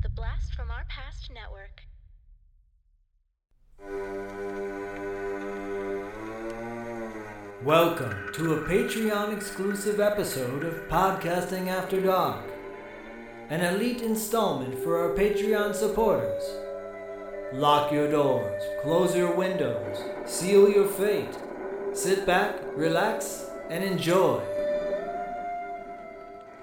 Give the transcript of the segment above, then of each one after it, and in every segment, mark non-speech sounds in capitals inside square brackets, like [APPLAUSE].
The Blast from Our Past Network. Welcome to a Patreon exclusive episode of Podcasting After Dark, an elite installment for our Patreon supporters. Lock your doors, close your windows, seal your fate. Sit back, relax, and enjoy.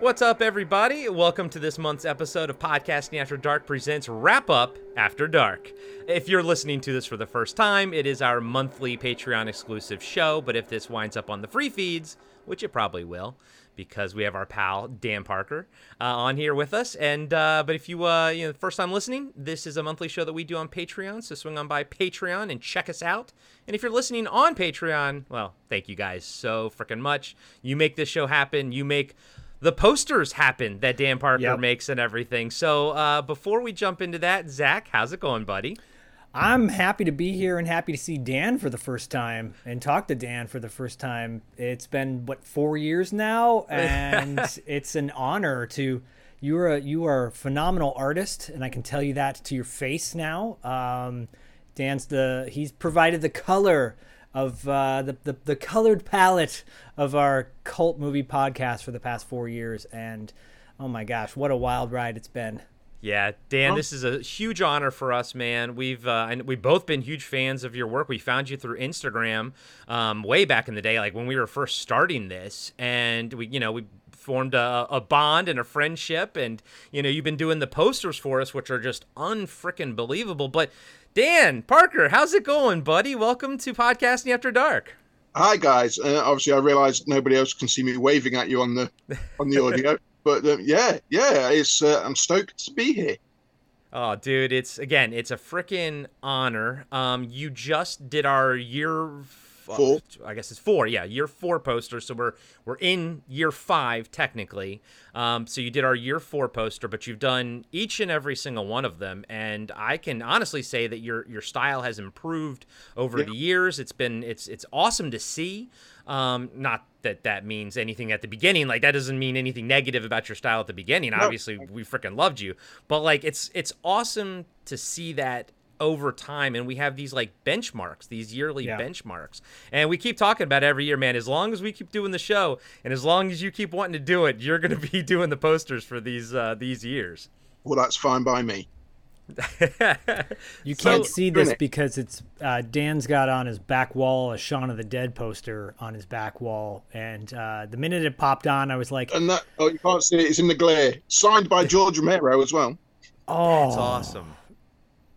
What's up, everybody? Welcome to this month's episode of Podcasting After Dark presents Wrap Up After Dark. If you're listening to this for the first time, it is our monthly Patreon exclusive show, but if this winds up on the free feeds, which it probably will, because we have our pal Dan Parker uh, on here with us. And uh, but if you uh, you know first time listening, this is a monthly show that we do on Patreon. So swing on by Patreon and check us out. And if you're listening on Patreon, well, thank you guys so freaking much. You make this show happen. You make the posters happen that Dan Parker Yep. makes and everything. So uh, before we jump into that, Zak, how's it going, buddy? I'm happy to be here and happy to see Dan for the first time and talk to Dan for the first time. It's been what four years now, and [LAUGHS] it's an honor to. You are a, you are a phenomenal artist, and I can tell you that to your face now. Um, Dan's the he's provided the color of uh, the, the the colored palette of our cult movie podcast for the past four years, and oh my gosh, what a wild ride it's been. Yeah, Dan, this is a huge honor for us, man. We've uh, and we've both been huge fans of your work. We found you through Instagram um, way back in the day, like when we were first starting this, and we, you know, we formed a, a bond and a friendship, and you know, you've been doing the posters for us, which are just unfrickin' believable. But Dan Parker, how's it going, buddy? Welcome to Podcasting After Dark. Hi guys. Uh, obviously, I realise nobody else can see me waving at you on the [LAUGHS] on the audio, but um, yeah, yeah, it's uh, I'm stoked to be here. Oh, dude, it's again, it's a freaking honor. Um, you just did our year Four. I guess it's four. Yeah, year four poster. So we're we're in year five technically. Um, so you did our year four poster, but you've done each and every single one of them, and I can honestly say that your your style has improved over Yeah. the years. It's been it's it's awesome to see. Um, not that that means anything at the beginning. Like that doesn't mean anything negative about your style at the beginning. Obviously, we freaking loved you, but like it's it's awesome to see that over time and we have these like benchmarks these yearly Yeah. benchmarks and we keep talking about every year man as long as we keep doing the show and as long as you keep wanting to do it you're going to be [LAUGHS] doing the posters for these uh these years Well, that's fine by me. [LAUGHS] You can't see this it. because it's uh, Dan's got on his back wall a Shaun of the Dead poster on his back wall, and uh, the minute it popped on, I was like, And that oh, you can't see it; it's in the glare. Signed by [LAUGHS] George Romero as well. "Oh, it's awesome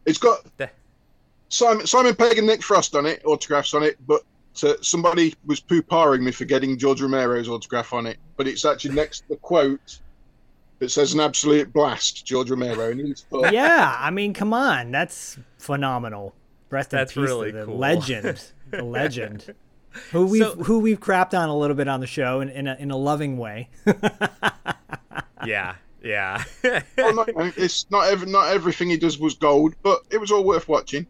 It's got That- Simon Simon Pegg and Nick Frost on it, autographs on it, but. Uh, somebody was poo-parring me for getting George Romero's autograph on it, but it's actually next to the quote that says an absolute blast, George Romero. And he's [LAUGHS] put, yeah." I mean, come on, that's phenomenal. Rest That's in peace really to the cool. legend, the [LAUGHS] legend, who we've So- who we've crapped on a little bit on the show in, in a in a loving way. [LAUGHS] yeah yeah oh, no, no, it's not every, not everything he does was gold, but it was all worth watching.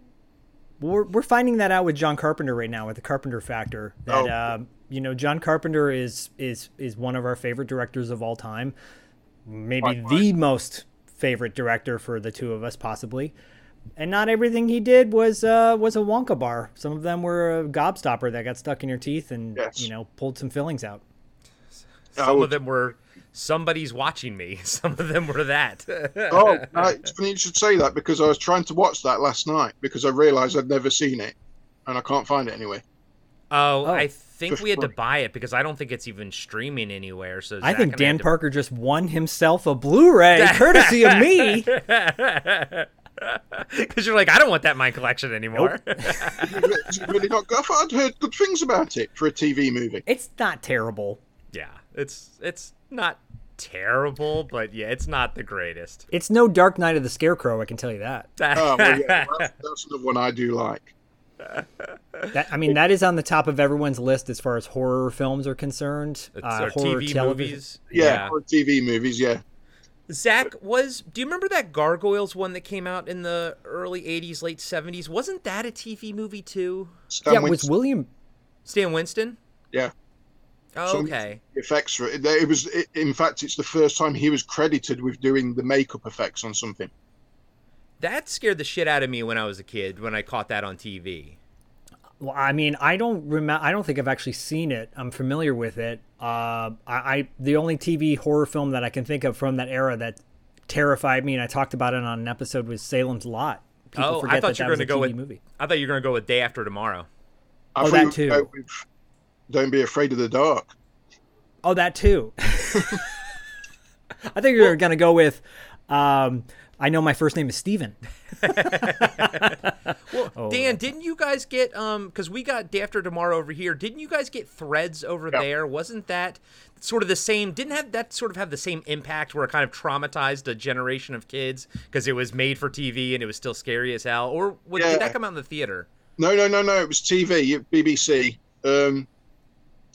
We're, we're finding that out with John Carpenter right now with the Carpenter Factor. That Oh. um, you know, John Carpenter is is is one of our favorite directors of all time, maybe Right, the most favorite director for the two of us, possibly. And not everything he did was uh, was a Wonka bar. Some of them were a gobstopper that got stuck in your teeth and Yes. you know pulled some fillings out. some would- of them were somebody's watching me [LAUGHS] some of them were that [LAUGHS] Oh, no, it's funny you should say that because I was trying to watch that last night because I realised I'd never seen it, and I can't find it anywhere. oh, Oh. i think For we had to buy it because i don't think it's even streaming anywhere so I Zak think Dan to- Parker just won himself a Blu-ray, [LAUGHS] courtesy of me. Because you're like, I don't want that in my collection anymore. It's really not good. I thought I'd heard good things about it for a TV movie. It's not terrible. yeah, it's it's not terrible, but yeah, it's not the greatest. It's no Dark Knight of the Scarecrow, I can tell you that. [LAUGHS] Oh, well, yeah, [LAUGHS] that's, that's another one I do like. That, I mean, that is on the top of everyone's list as far as horror films are concerned. It's Uh, horror TV television. movies. Yeah, for TV movies. Yeah, Zak was. Do you remember that Gargoyles one that came out in the early '80s, late '70s? Wasn't that a TV movie too? Stan Yeah, was Winston. William. Stan Winston. Yeah, Oh, okay. effects for it. It was, it, in fact, it's the first time he was credited with doing the makeup effects on something. That scared the shit out of me when I was a kid when I caught that on TV. Well, I mean, I don't remember. I don't think I've actually seen it. I'm familiar with it. Uh, I, I the only TV horror film that I can think of from that era that terrified me, and I talked about it on an episode was Salem's Lot. People oh, forget I thought that you that were going to go TV with. movie. I thought you were going to go with Day After Tomorrow. I Oh, that you would too. Go with Don't be afraid of the dark. Oh, that too. [LAUGHS] I think you were gonna go with. Um, I know my first name is Steven. [LAUGHS] Well, Oh, Dan, didn't you guys get um because we got Day After Tomorrow over here? Didn't you guys get Threads over Yeah. there? Wasn't that sort of the same? Didn't have that sort of have the same impact where it kind of traumatized a generation of kids because it was made for TV and it was still scary as hell? Or what, Yeah. did that come out in the theater? No, no, no, no. It was TV, BBC. Um,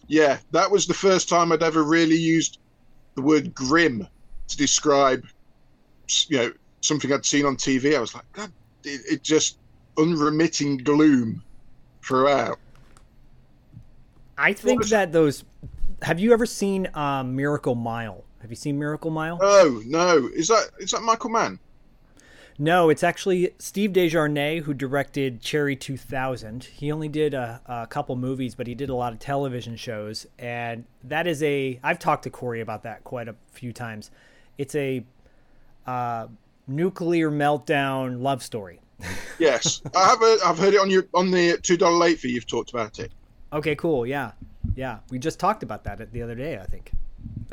yeah, that was the first time I'd ever really used the word grim to describe, you know, something I'd seen on TV. I was like, God, it, it just unremitting gloom throughout. I think was- that those. Have you ever seen um, Miracle Mile? Have you seen Miracle Mile? Oh no, is that is that Michael Mann? No, it's actually Steve De Jarnatt who directed Cherry 2000. He only did a, a couple movies, but he did a lot of television shows. And that is a. I've talked to Corey about that quite a few times. It's a uh, nuclear meltdown love story. [LAUGHS] Yes, I have. Heard, I've heard it on your on the two dollar late fee. You've talked about it. Okay, cool. Yeah. Yeah. We just talked about that the other day, I think.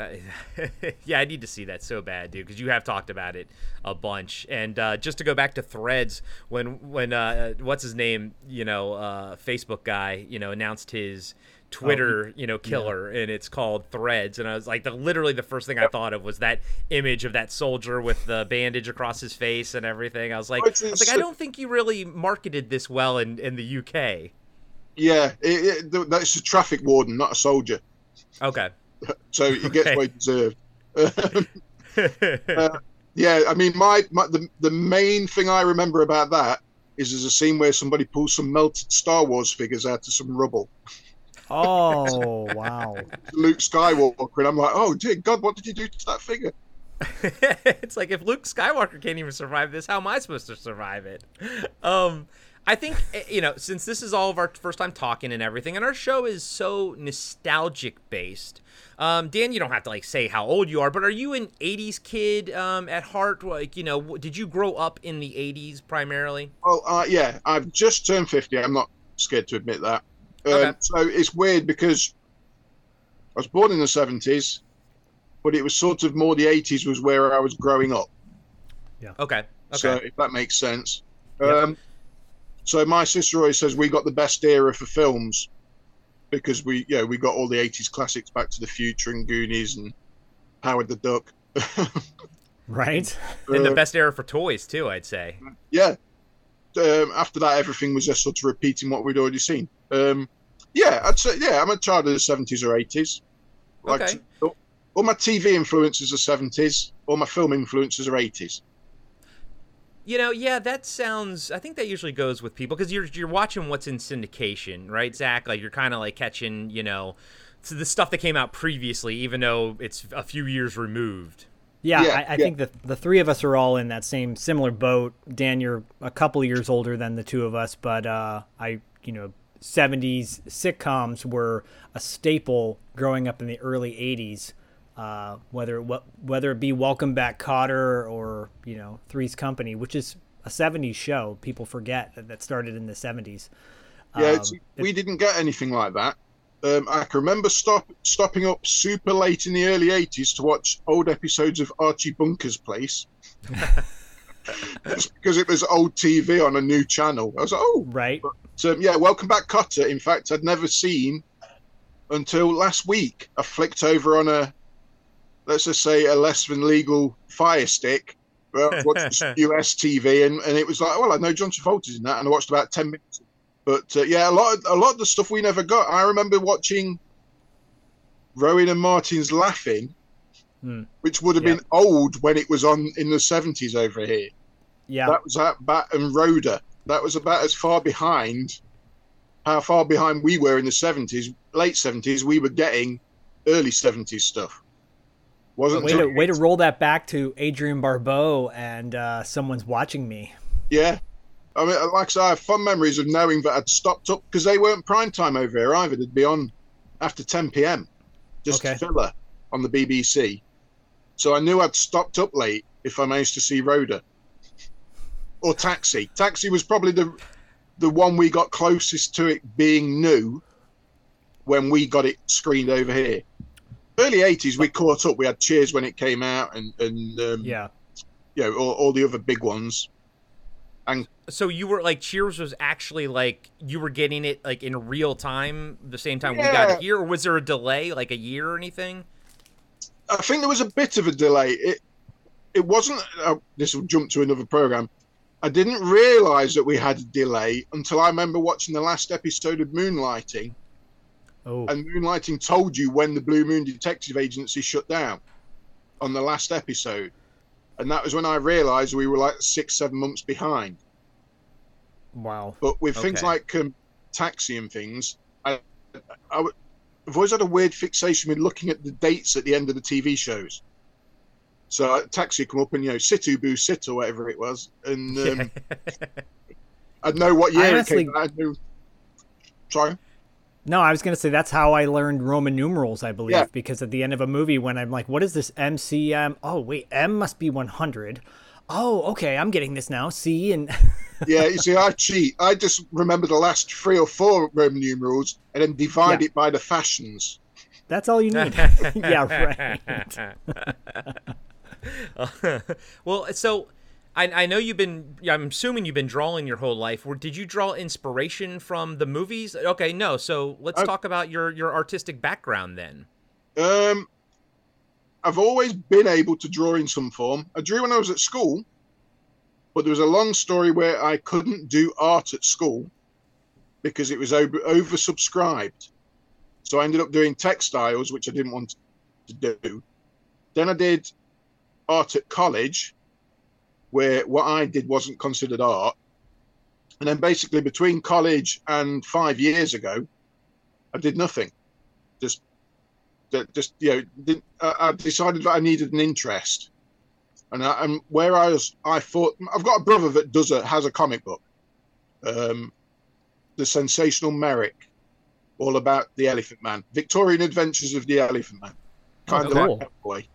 That- [LAUGHS] yeah, I need to see that so bad, dude, because you have talked about it a bunch. And uh, just to go back to Threads, when when uh, what's his name, you know, uh, Facebook guy, you know, announced his Twitter, you know, killer, and it's called Threads, and I was like, the literally the first thing I thought of was that image of that soldier with the bandage across his face and everything. I was like, I was like, I don't think you really marketed this well in in the UK. Yeah, it, it, that's a traffic warden, not a soldier. Okay. [LAUGHS] So he gets Okay. what he deserved. [LAUGHS] [LAUGHS] Uh, yeah, I mean, my, my the the main thing I remember about that is there's a scene where somebody pulls some melted Star Wars figures out of some rubble. Oh, wow. Luke Skywalker, and I'm like, oh dear God, what did you do to that figure? it's like if Luke Skywalker can't even survive this, how am I supposed to survive it? Um, I think eh, you know, since this is all of our first time talking and everything, and our show is so nostalgic based. Um, Dan, you don't have to like say how old you are, but are you an '80s kid um, at heart? Like, you know, did you grow up in the '80s primarily? Well, uh, yeah, I've just turned 50. I'm not scared to admit that. Um, Okay. So it's weird because I was born in the 70s, but it was sort of more the 80s was where I was growing up. Yeah. Okay. Okay. So if that makes sense. Yep. Um, so my sister always says we got the best era for films because we, yeah, we got all the 80s classics, Back to the Future and Goonies and Howard the Duck. [LAUGHS] Right? and the Uh, best era for toys too, I'd say. yeah. Um, after that, everything was just sort of repeating what we'd already seen. Um, yeah, I'd say, yeah, I'm a child of the 70s or 80s. Like, Okay. all- all my TV influences are 70s, all my film influences are 80s. You know, yeah, that sounds. I think that usually goes with people because you're you're watching what's in syndication, right, Zak? Like you're kind of like catching, you know, so the stuff that came out previously, even though it's a few years removed. Yeah, Yeah, I, I yeah. think the the three of us are all in that same similar boat. Dan, you're a couple years older than the two of us, but uh, I, you know, '70s sitcoms were a staple growing up in the early '80s. Uh, whether it, whether it be Welcome Back, Kotter, or you know Three's Company, which is a '70s show, people forget that that started in the '70s. Yeah, Um, it's, we didn't get anything like that. Um, I can remember stop, stopping up super late in the early 80s to watch old episodes of Archie Bunker's Place. [LAUGHS] Just because it was old TV on a new channel. I was like, oh, right? so yeah, Welcome Back Kotter. In fact, I'd never seen until last week. I flicked over on a, let's just say, a less than legal Fire Stick. Uh, watched US [LAUGHS] TV, and, and it was like, well, I know John Travolta's in that, and I watched about ten minutes. But uh, yeah, a lot of a lot of the stuff we never got. I remember watching Rowan and Martin's Laugh-In, Hmm. which would have Yeah. been old when it was on in the seventies over here. Yeah, That was at Bat and Rhoda. That was about as far behind how far behind we were in the seventies, late seventies. We were getting early seventies stuff. Wasn't Way to, way to roll that back to Adrienne Barbeau and uh, someone's watching me. Yeah. I mean, like I say, I have fond memories of knowing that I'd stopped up because they weren't prime time over here either. They'd be on after 10 p.m. just Okay. filler on the BBC. So I knew I'd stopped up late if I managed to see Rhoda or Taxi. Taxi was probably the the one we got closest to it being new when we got it screened over here. Early 80s, we caught up. We had Cheers when it came out, and and um, Yeah. you know all, all the other big ones. And so you were like Cheers was actually like you were getting it like in real time the same time we got it here, or was there a delay, like a year or anything? I think there was a bit of a delay. It it wasn't. Uh, this will jump to another program. I didn't realise that we had a delay until I remember watching the last episode of Moonlighting, Oh. and Moonlighting told you when the Blue Moon Detective Agency shut down on the last episode, and that was when I realised we were like six, seven months behind. wow. But with things like um, taxi and things, I, I, w- I've always had a weird fixation with looking at the dates at the end of the TV shows. So uh, taxi come up and you know Sit Ubu Sit or whatever it was, and um, [LAUGHS] I'd know what year I it came. I knew. Sorry. No, I was going to say that's how I learned Roman numerals, I believe, Yeah. because at the end of a movie, when I'm like, what is this MCM? Oh, wait, M must be 100. Oh, okay, I'm getting this now. C and [LAUGHS] Yeah, you see, I cheat. I just remember the last three or four Roman numerals and then divide Yeah. it by the fashions. that's all you need. [LAUGHS] [LAUGHS] yeah, right. well, so I, I know you've been. I'm assuming you've been drawing your whole life. Or did you draw inspiration from the movies? Okay, no. So let's I- talk about your your artistic background then. Um, I've always been able to draw in some form. I drew when I was at school, but there was a long story where I couldn't do art at school because it was over oversubscribed. So I ended up doing textiles, which I didn't want to do. Then I did art at college, where what I did wasn't considered art. And then basically between college and five years ago, I did nothing. Just that just you know I decided that I needed an interest, and I, and where I was, I thought I've got a brother that does a has a comic book, um, the Sensational Merrick, all about the Elephant Man, Victorian Adventures of the Elephant Man, kind of cool. like that boy.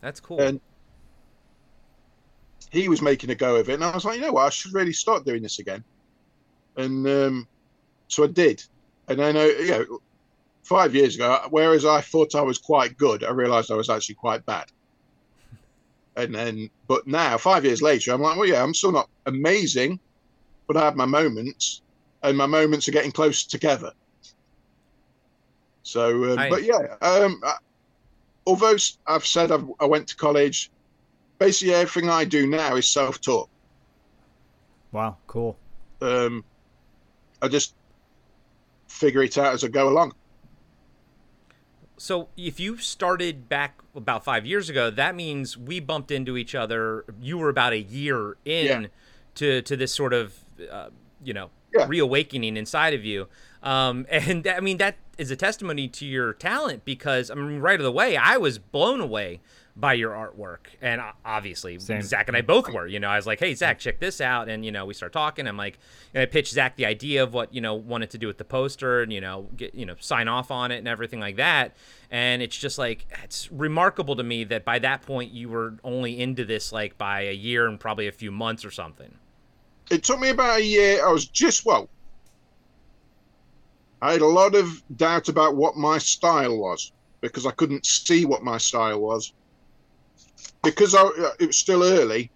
That's cool. And he was making a go of it, and I was like, you know what, I should really start doing this again, and um, so I did, and then I, you know, five years ago, whereas I thought I was quite good, I realised I was actually quite bad, [LAUGHS] and then, but now five years later, I'm like, well, yeah, I'm still not amazing, but I have my moments, and my moments are getting closer together. So, um, but yeah, um, I, although I've said I've, I went to college, basically everything I do now is self-taught. wow, cool. Um, I just figure it out as I go along. So if you started back about five years ago, that means we bumped into each other. You were about a year in Yeah. to to this sort of uh, you know Yeah. reawakening inside of you. Um, [LAUGHS] and I mean that is a testimony to your talent because I mean right away I was blown away by your artwork and obviously Same. Zak and I both were you know I was like hey Zak check this out and you know we start talking I'm like and I pitched Zak the idea of what you know wanted to do with the poster and you know get you know sign off on it and everything like that and it's just like it's remarkable to me that by that point you were only into this like by a year and probably a few months or something It took me about a year. I was just well. I had a lot of doubt about what my style was because I couldn't see what my style was. Because I, uh, it was still early,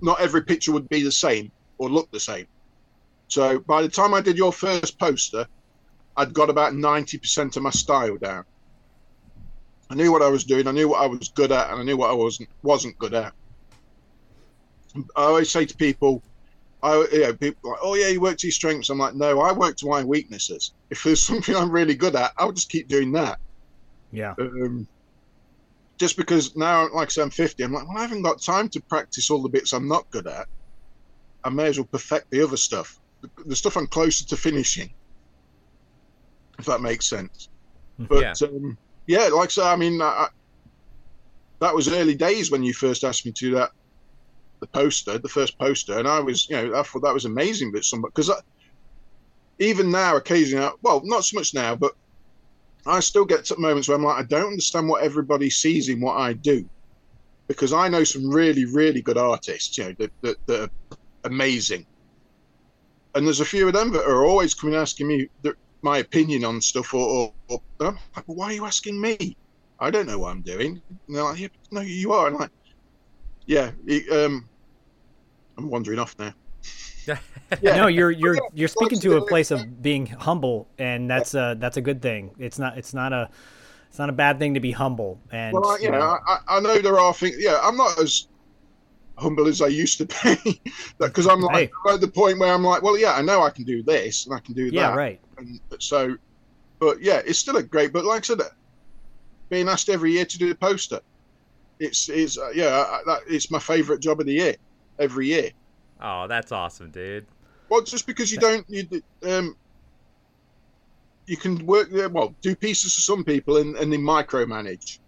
not every picture would be the same or look the same. So by the time I did your first poster, I'd got about 90% of my style down. I knew what I was doing, I knew what I was good at, and I knew what I wasn't wasn't good at. I always say to people, I you know, people like, oh yeah, you work to your strengths. I'm like, no, I work to my weaknesses. If there's [LAUGHS] something I'm really good at, I'll just keep doing that. Yeah. Um, just because now, like I said, I'm 50, I'm like, well, I haven't got time to practice all the bits I'm not good at. I may as well perfect the other stuff, the, the stuff I'm closer to finishing. If that makes sense. But Yeah. um, yeah like so, I mean, I, I- that was early days when you first asked me to do that. The poster, the first poster, and I was, you know, I thought that was amazing. But some because even now, occasionally, I- well, not so much now, but I still get to moments where I'm like, I don't understand what everybody sees in what I do, because I know some really, really good artists, you know, that, that, that are amazing, and there's a few of them that are always coming asking me th- my opinion on stuff, or, or, or I'm like, why are you asking me? I don't know what I'm doing. And they're like, yeah, no, you are. And I'm like, yeah, um, I'm wandering off now. Yeah. No, you're you're you're speaking to a place of being humble, and that's a that's a good thing. It's not it's not a it's not a bad thing to be humble. And Well, I, you you know, know, I, I know there are things. Yeah, I'm not as humble as I used to be [LAUGHS] because I'm like at the point where I'm like, well, yeah, I know I can do this and I can do yeah, that. right. And so, but yeah, it's still a great. But like I said, being asked every year to do the poster, it's it's uh, yeah, I, that, it's my favourite job of the year every year. Oh, that's awesome, dude. Well, just because you don't, you um, you can work there. Well, do pieces for some people and and then micromanage.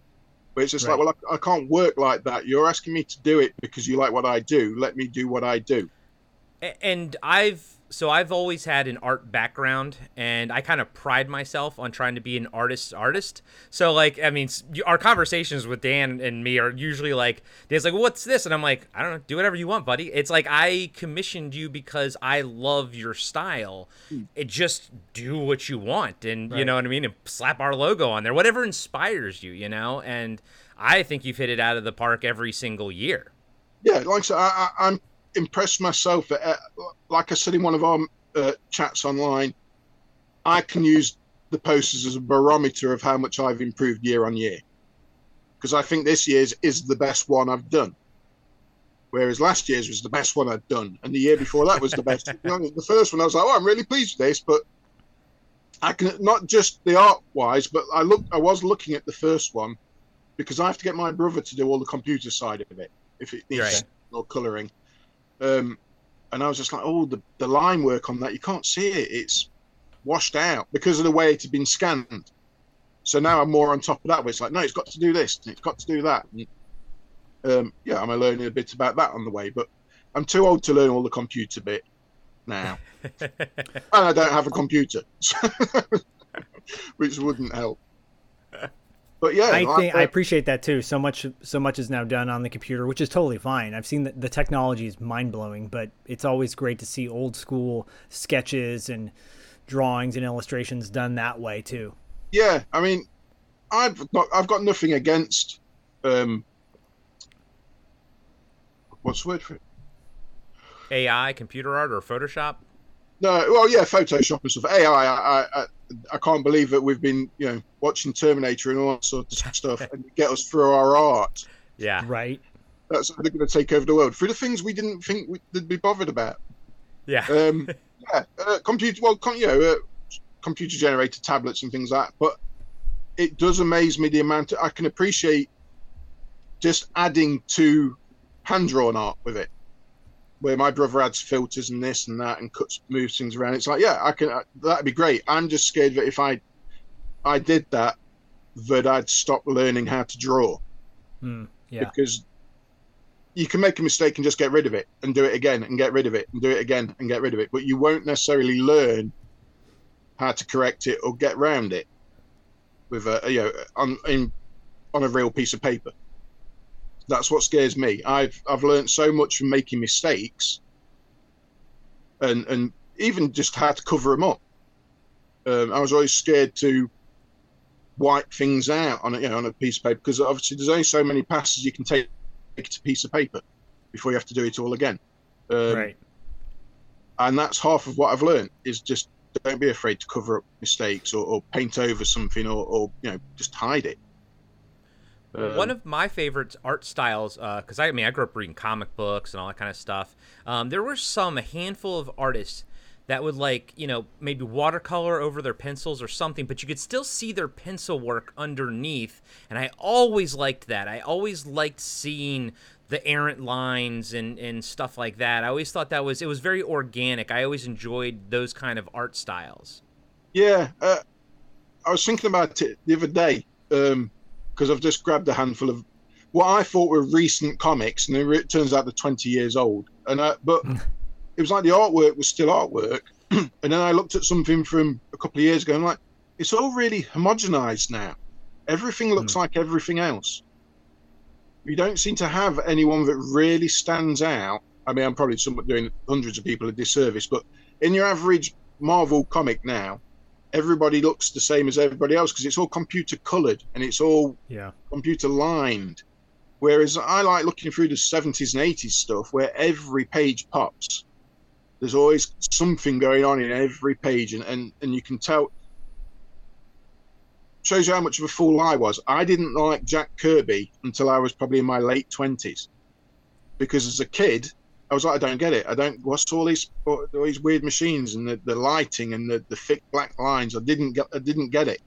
But it's just Right. like, well, I, I can't work like that. You're asking me to do it because you like what I do. Let me do what I do. And I've so I've always had an art background, and I kind of pride myself on trying to be an artist's artist. So like, I mean, our conversations with Dan and me are usually like, Dan's like, "What's this?" And I'm like, "I don't know. Do whatever you want, buddy." It's like I commissioned you because I love your style. It just do what you want, and you know what I mean, and slap our logo on there, whatever inspires you, you know. And I think you've hit it out of the park every single year. Yeah, like I said, I, I, I'm impressed myself. Uh, like I said in one of our uh, chats online, I can use the posters as a barometer of how much I've improved year on year. Because I think this year's is the best one I've done. Whereas last year's was the best one I'd done, and the year before that was the best. [LAUGHS] The first one I was like, "Oh, I'm really pleased with this," but I can not just the art wise, but I look, I was looking at the first one because I have to get my brother to do all the computer side of it if it needs Right. or colouring. Um, and I was just like, "Oh, the the line work on that, you can't see it. It's washed out because of the way it had been scanned." So now I'm more on top of that. Where it's like, no, it's got to do this, it's got to do that. And, um, yeah, I'm learning a bit about that on the way, but I'm too old to learn all the computer bit now, [LAUGHS] and I don't have a computer, [LAUGHS] which wouldn't help. But yeah, I think I uh, appreciate that too. So much, so much is now done on the computer, which is totally fine. I've seen that the technology is mind blowing, but it's always great to see old school sketches and drawings and illustrations done that way too. yeah. I mean, I've got I've got nothing against um, what's the word for it? AI, computer art, or Photoshop. No, well, yeah, Photoshop and stuff. AI, I, I, I can't believe that we've been, you know, watching Terminator and all that sort of stuff [LAUGHS] and get us through our art. Yeah. Right? That's how they're going to take over the world through the things we didn't think we- they'd be bothered about. Yeah. Um, [LAUGHS] yeah, uh, computer, well, com, you know, uh, computer generated tablets and things like that. But it does amaze me the amount I can appreciate just adding to hand drawn art with it. Where my brother adds filters and this and that and cuts moves things around. It's like, yeah, I can. Uh, that'd be great. I'm just scared that if I, I did that, that I'd stop learning how to draw Hmm. yeah. because you can make a mistake and just get rid of it and do it again and get rid of it and do it again and get rid of it but you won't necessarily learn how to correct it or get round it with a you know on in on a real piece of paper that's what scares me i've i've learned so much from making mistakes and and even just how to cover them up um, i was always scared to wipe things out on a, you know on a piece of paper because obviously there's only so many passes you can take to a piece of paper before you have to do it all again. Um, right. And that's half of what I've learned is just don't be afraid to cover up mistakes or, or paint over something or, or you know just hide it. Um, One of my favorite art styles, because I, I mean, I grew up reading comic books and all that kind of stuff. Um, there were some, a handful of artists that would like, you know, maybe watercolor over their pencils or something, but you could still see their pencil work underneath. And I always liked that. I always liked seeing the errant lines and, and stuff like that. I always thought that was, it was very organic. I always enjoyed those kind of art styles. Yeah, uh, I was thinking about it the other day because I've just grabbed a handful of what I thought were recent comics, and it turns out they're 20 years old. And I, but it was like the artwork was still artwork, [CLEARS THROAT] and then I looked at something from a couple of years ago, and I'm like, it's all really homogenized now. Everything looks Hmm. like everything else. You don't seem to have anyone that really stands out. I mean, I'm probably somewhat doing hundreds of people a disservice, but in your average Marvel comic now, everybody looks the same as everybody else because it's all computer colored and it's all Yeah. computer lined. Whereas I like looking through the 70s and 80s stuff where every page pops. There's always something going on in every page, and, and, and you can tell. Shows you how much of a fool I was. I didn't like Jack Kirby until I was probably in my late 20s. Because as a kid, I was like, I don't get it. I don't. What's all these all these weird machines and the, the lighting and the, the thick black lines? I didn't get. I didn't get it.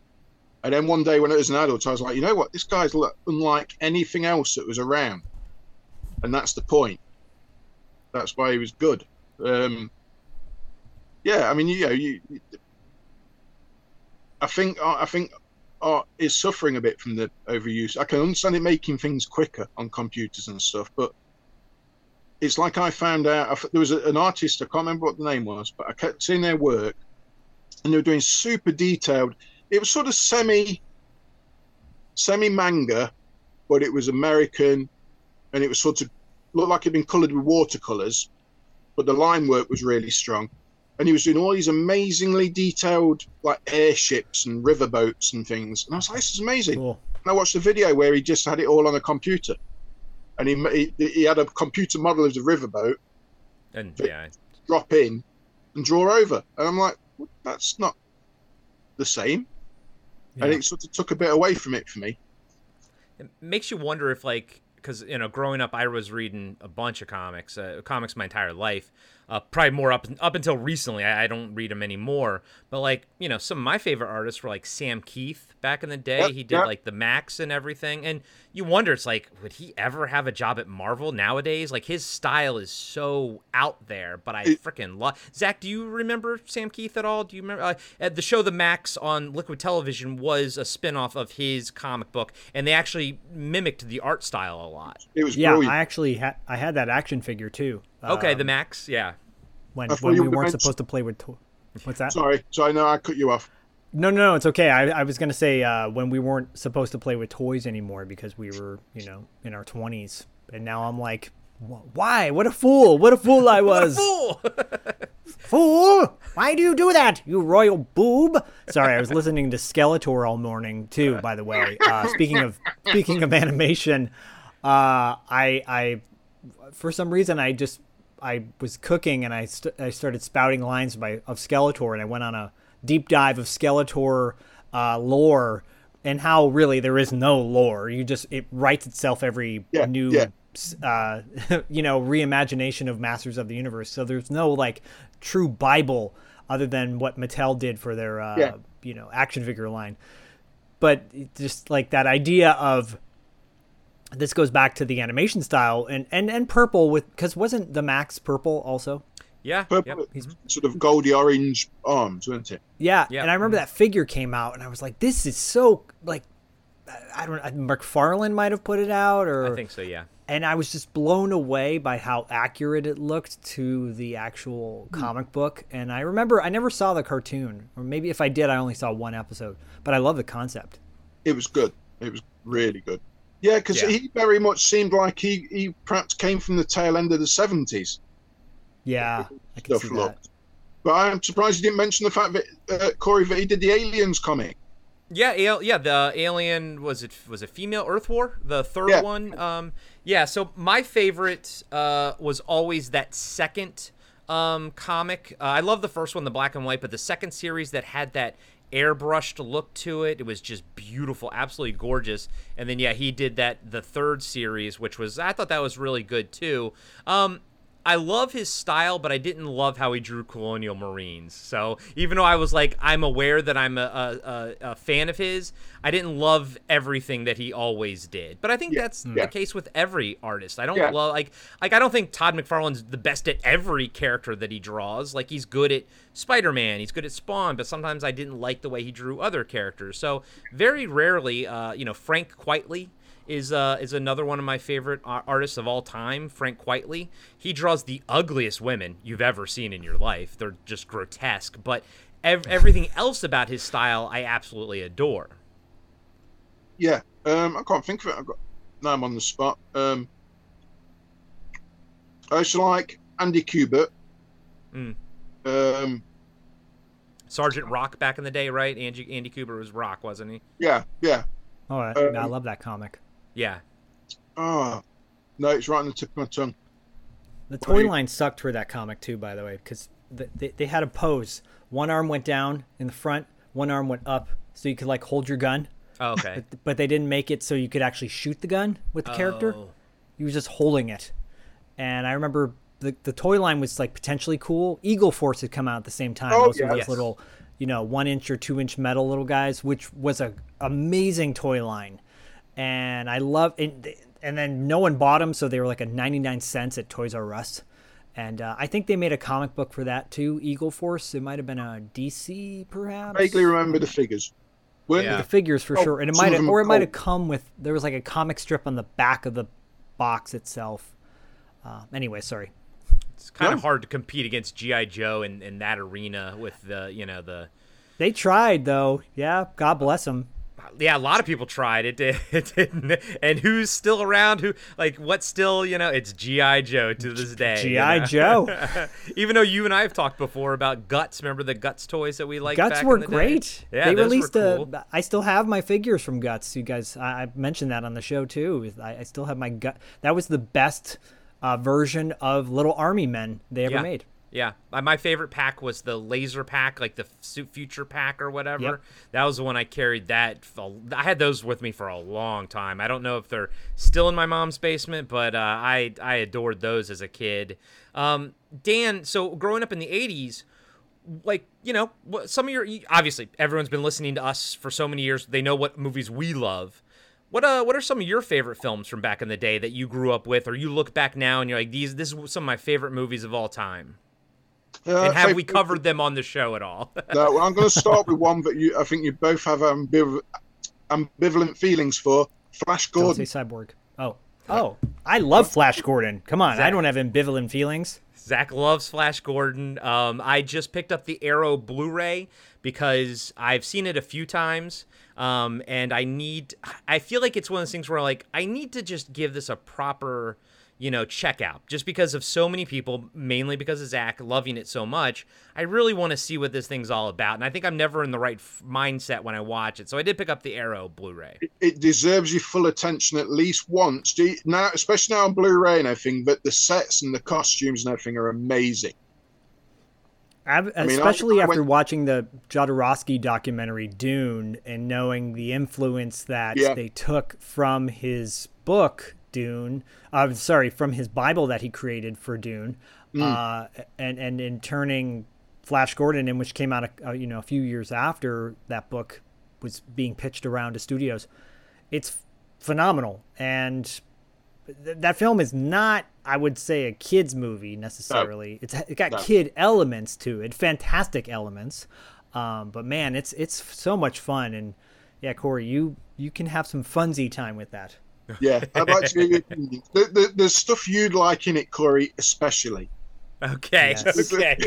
And then one day when I was an adult, I was like, you know what? This guy's unlike anything else that was around, and that's the point. That's why he was good. Um, yeah, I mean, you know, you. I think I think art is suffering a bit from the overuse. I can understand it making things quicker on computers and stuff, but it's like I found out there was a, an artist I can't remember what the name was, but I kept seeing their work, and they were doing super detailed. It was sort of semi semi manga, but it was American, and it was sort of looked like it'd been coloured with watercolors, but the line work was really strong. And he was doing all these amazingly detailed like airships and riverboats and things. And I was like, this is amazing. Cool. And I watched the video where he just had it all on a computer, and he he, he had a computer model of the riverboat And yeah, drop in and draw over, and I'm like, "What? that's not the same. And it sort of took a bit away from it for me. it makes you wonder if like because you know growing up i was reading a bunch of comics uh, comics my entire life uh, probably more up up until recently I, I don't read them anymore but like you know some of my favorite artists were like sam kieth back in the day Yep, he did yep. like the maxx and everything and you wonder it's like would he ever have a job at marvel nowadays like his style is so out there but i It- freaking love zak do you remember sam kieth at all do you remember uh, the show the maxx on liquid television was a spin-off of his comic book and they actually mimicked the art style a lot It was Yeah, brilliant. I actually had I had that action figure too. Okay the um, maxx yeah when when we were weren't supposed to play with. To- What's that? Sorry, so I know I cut you off. No, no, no, it's okay. I, I was gonna say uh, when we weren't supposed to play with toys anymore because we were, you know, in our twenties, and now I'm like, why? What a fool! What a fool I [LAUGHS] was! fool [LAUGHS] fool! Why do you do that, you royal boob? Sorry, I was listening to Skeletor all morning too. By the way, uh, speaking of speaking of [LAUGHS] animation, uh, I I for some reason I just I was cooking and I st- I started spouting lines by of Skeletor and I went on a deep dive of Skeletor uh, lore and how really there is no lore. You just it writes itself every Yeah, new yeah. uh, [LAUGHS] you know reimagination of Masters of the Universe. So there's no like true Bible other than what Mattel did for their uh, Yeah. you know action figure line. But just like that idea of this goes back to the animation style and and and purple with because wasn't the Maxx purple also? yeah Purple, yep. sort of goldy orange arms, weren't it? Yeah, Yeah. and I remember mm-hmm. that figure came out, and I was like, "This is so like." I don't. know, McFarlane might have put it out, or i think so yeah and I was just blown away by how accurate it looked to the actual hmm. comic book. And I remember I never saw the cartoon, or maybe if I did, I only saw one episode. But I love the concept. It was good. It was really good. Yeah, because Yeah. he very much seemed like he, he perhaps came from the tail end of the 70s. Yeah, I can see that. looked. But I'm surprised you didn't mention the fact that, uh, Corey, that he did the Aliens comic. Yeah, al- yeah. The alien was it was it female Earth War, the third Yeah. one. Um, yeah. So my favorite uh, was always that second um, comic. Uh, I love the first one, the black and white, but the second series that had that airbrushed look to it, it was just beautiful, absolutely gorgeous. And then yeah, he did that the third series, which was I thought that was really good too. Um, I love his style, but I didn't love how he drew Colonial Marines. So even though I was like, I'm aware that I'm a, a, a, fan of his, I didn't love everything that he always did. But I think Yeah, that's yeah. the case with every artist. I don't Yeah. love like like I don't think Todd McFarlane's the best at every character that he draws. Like he's good at Spider-Man, he's good at Spawn, but sometimes I didn't like the way he drew other characters. So very rarely, uh, you know, Frank Quitely is uh, is another one of my favorite artists of all time. Frank Quitely. He draws the ugliest women you've ever seen in your life. They're just grotesque, but ev- [LAUGHS] everything else about his style I absolutely adore. Yeah, um, I can't think of it. I've got now I'm on the spot. Um, I used to like Andy Kubert. Mm. Um, Sergeant Rock back in the day, right? Andy Andy Cooper was Rock, wasn't he? yeah, yeah. Oh, Um, I love that comic. Yeah. Oh, no, it's right on the tip of my tongue. The toy Right. line sucked for that comic too, by the way, because the, they, they had a pose. One arm went down in the front, one arm went up, so you could like hold your gun. Oh, okay. But, but they didn't make it so you could actually shoot the gun with the character. Oh. He was just holding it. And I remember the, the toy line was like potentially cool. Eagle Force had come out at the same time. Oh, Those were yes. those little, you know, one inch or two inch metal little guys, which was a amazing toy line. And I love it. And then no one bought them, so they were like a 99 cents at Toys R Us. And uh, I think they made a comic book for that too, Eagle Force. It might have been a DC, perhaps. Vaguely remember the figures. Weren't Yeah. the figures for Oh, sure, and it might have, or it might have come with. There was like a comic strip on the back of the box itself. Uh, anyway, sorry. It's kind No. of hard to compete against GI Joe in, in that arena with the you know the They tried though. Yeah, God bless them. Yeah a lot of people tried it, [LAUGHS] did, it didn't and who's still around who like what's still you know it's GI Joe to this day you GI know? Joe. [LAUGHS] even though you and I have talked before about Guts remember the Guts toys that we liked Guts back were in the day? great. yeah they those released were cool. I still have my figures from Guts. You guys, I, I mentioned that on the show too. I, I still have my gut. That was the best uh, version of Little Army Men they ever Yeah. made. Yeah, my- my favorite pack was the laser pack, like the future pack or whatever. Yep. That was the one I carried. That I had those with me for a long time. I don't know if they're still in my mom's basement, but uh, I I adored those as a kid. Um, Dan, so growing up in the '80s, like you know, some of your obviously everyone's been listening to us for so many years. They know what movies we love. What uh, what are some of your favorite films from back in the day that you grew up with, or you look back now and you're like, these this is some of my favorite movies of all time? Uh, and have we covered them on the show at all? [LAUGHS] No, well, I'm going to start with one that you, I think you both have ambiv- ambivalent feelings for. Flash Don't Gordon. say Cyborg. Oh, oh, I love Flash Gordon. Come on, I don't have ambivalent feelings. Zak loves Flash Gordon. Um, I just picked up the Arrow Blu-ray because I've seen it a few times, um, and I need. I feel like it's one of those things where like I need to just give this a proper, you know, check out. Just because of so many people, mainly because of Zak loving it so much, I really want to see what this thing's all about, and I think I'm never in the right f- mindset when I watch it. So I did pick up the Arrow Blu-ray. it deserves your full attention at least once. Do you- Now, especially now on Blu-ray and everything, but the sets and the costumes and everything are amazing. Ab- mean, I- especially I after went- watching the Jodorowsky documentary Dune and knowing the influence that Yeah. they took from his book Dune, uh, sorry, from his Bible that he created for Dune, Mm. uh, and and in turning Flash Gordon, in which came out a, uh, you know a few years after that book was being pitched around to studios, it's phenomenal. And th- that film is not i would say a kids movie necessarily. It's it got No. kid elements to it fantastic elements um, but man it's it's so much fun. And yeah corey you you can have some funsy time with that Yeah, I'd like to hear your opinion. The, the, there's stuff you'd like in it, Corey, especially. Okay. Yes. Okay.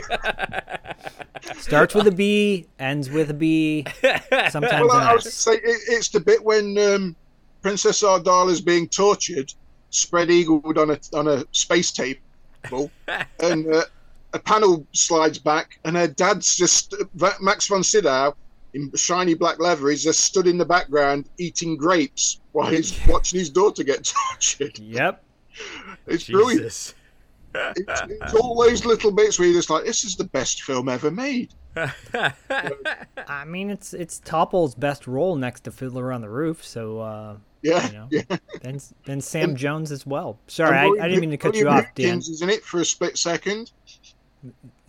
[LAUGHS] starts with a b ends with a b sometimes Well, I, I was S. going to say, it, it's the bit when um, Princess Ardala is being tortured, spread eagled on a, on a space table, [LAUGHS] and uh, a panel slides back, and her dad's just, Va- Max von Sydow, in shiny black leather, is just stood in the background eating grapes while he's [LAUGHS] watching his daughter get tortured. yep [LAUGHS] It's brilliant. [LAUGHS] It's, it's all those little bits where you're just like, this is the best film ever made. i mean it's it's Topol's best role next to fiddler on the roof so uh Yeah, You know? yeah. Then then Sam And- Jones as well. Sorry, I, I didn't mean to cut William you off, Dan. Is in it for a split second.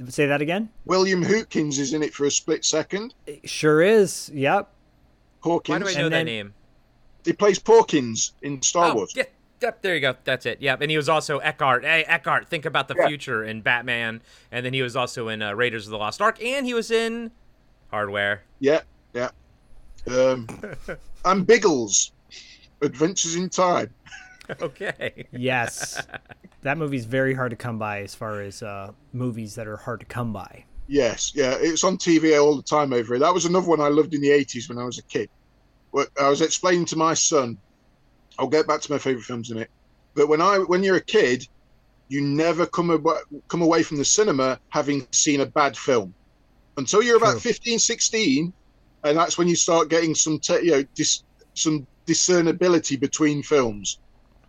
Say that again. William Hootkins is in it for a split second. It sure is. Yep. Hawkins. Why do I know And that then- name? He plays Porkins in Star oh, Wars. yeah, yep, there you go. That's it. Yep, and he was also Eckhart. Hey, Eckhart, think about the Yeah. future in Batman, and then he was also in uh, Raiders of the Lost Ark, and he was in Hardware. Yeah, yeah. Um, [LAUGHS] and Biggles, Adventures in Time. [LAUGHS] okay. Yes. [LAUGHS] that movie's very hard to come by as far as uh, movies that are hard to come by. Yes, yeah, it's on TV all the time over here. That was another one I loved in the eighties when I was a kid. What I was explaining to my son. I'll get back to my favorite films in it. But when I when you're a kid, you never come away, come away from the cinema having seen a bad film until you're about True. 15, 16, and that's when you start getting some te- you know dis- some discernibility between films.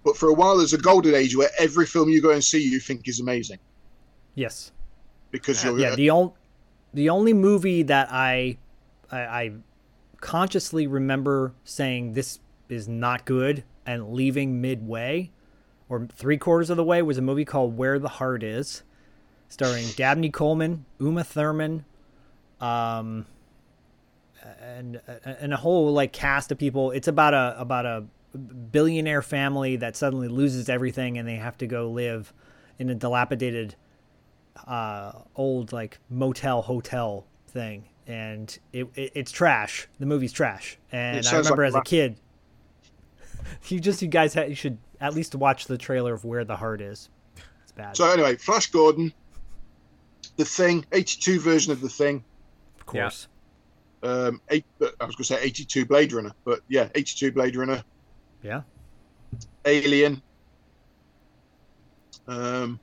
But for a while, there's a golden age where every film you go and see you think is amazing Yes. because Uh, you're yeah the only the only movie that I, I I consciously remember saying this is not good and leaving midway or three quarters of the way was a movie called Where the Heart Is, starring [SIGHS] Dabney Coleman, Uma Thurman, um, and and a whole like cast of people. It's about a about a billionaire family that suddenly loses everything and they have to go live in a dilapidated uh, old like motel hotel thing, and it, it it's trash. The movie's trash, and I remember like as a kid, [LAUGHS] you just you guys ha- you should at least watch the trailer of Where the Heart Is. It's bad, So anyway, Flash Gordon, the Thing, eighty-two version of the Thing. of course. Um, eight, I was going to say eighty-two Blade Runner, but yeah, eighty-two Blade Runner, Yeah. Alien. Um,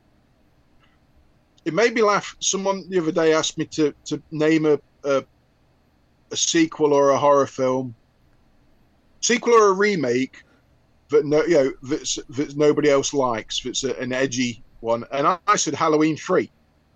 it made me laugh. Someone the other day asked me to to name a a, a sequel or a horror film, sequel or a remake that no you know that's that nobody else likes. That's a, an edgy one, and I, I said Halloween Free.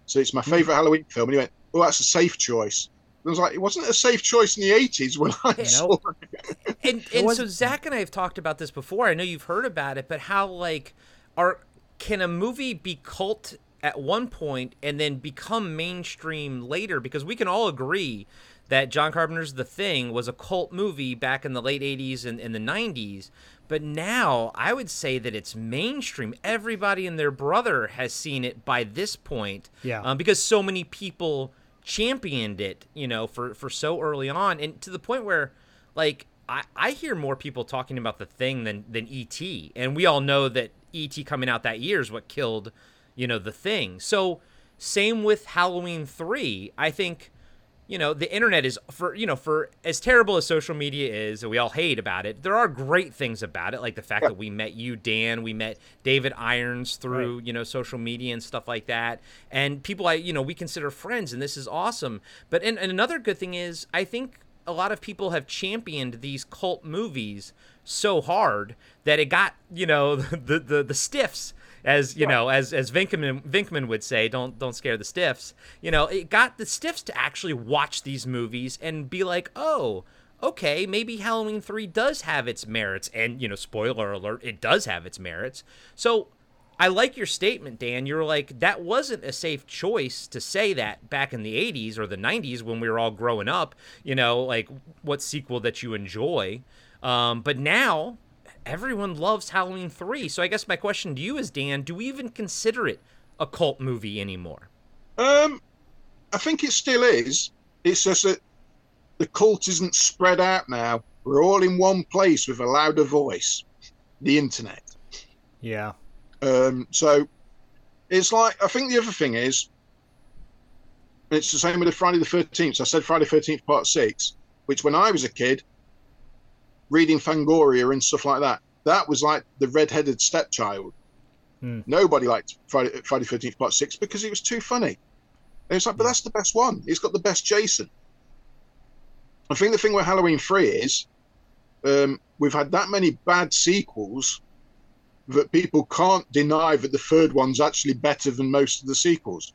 So it's my favorite Halloween film, and he went, "Oh, that's a safe choice." And I was like, "It wasn't a safe choice in the '80s when I saw it." And and so Zak and I have talked about this before. I know you've heard about it, but how like are can a movie be cult at one point and then become mainstream later? Because we can all agree that John Carpenter's The Thing was a cult movie back in the late '80s and in the '90s. But now I would say that it's mainstream. Everybody and their brother has seen it by this point. Yeah. Um, because so many people championed it, you know, for for so early on, and to the point where, like, I I hear more people talking about the thing than than ET, and we all know that ET coming out that year is what killed, you know, the thing. So same with Halloween three. I think. You know, the internet is for you know for as terrible as social media is, and we all hate about it. There are great things about it, like the fact that we met you, Dan. We met David Irons through you know social media and stuff like that, and people I you know we consider friends, and this is awesome. But and, and another good thing is, I think a lot of people have championed these cult movies so hard that it got you know [LAUGHS] the the, the stiffs as you know as as Venkman Venkman would say don't don't scare the stiffs. You know it got the stiffs to actually watch these movies and be like oh okay maybe Halloween 3 does have its merits and you know spoiler alert it does have its merits. So I like your statement, Dan. You're like, that wasn't a safe choice to say that back in the 80s or the 90s when we were all growing up, you know, like what sequel that you enjoy. Um, but now everyone loves Halloween 3. So I guess my question to you is, Dan, do we even consider it a cult movie anymore? Um, I think it still is. It's just that the cult isn't spread out now. We're all in one place with a louder voice, the internet. Yeah. Um, so it's like I think the other thing is it's the same with the Friday the Thirteenth. I said Friday Thirteenth Part Six, which when I was a kid, reading Fangoria and stuff like that, that was like the red-headed stepchild. Hmm. Nobody liked Friday Friday Thirteenth Part Six because it was too funny. And it's like, but that's the best one. It's got the best Jason. I think the thing with Halloween Three is um, we've had that many bad sequels that people can't deny that the third one's actually better than most of the sequels.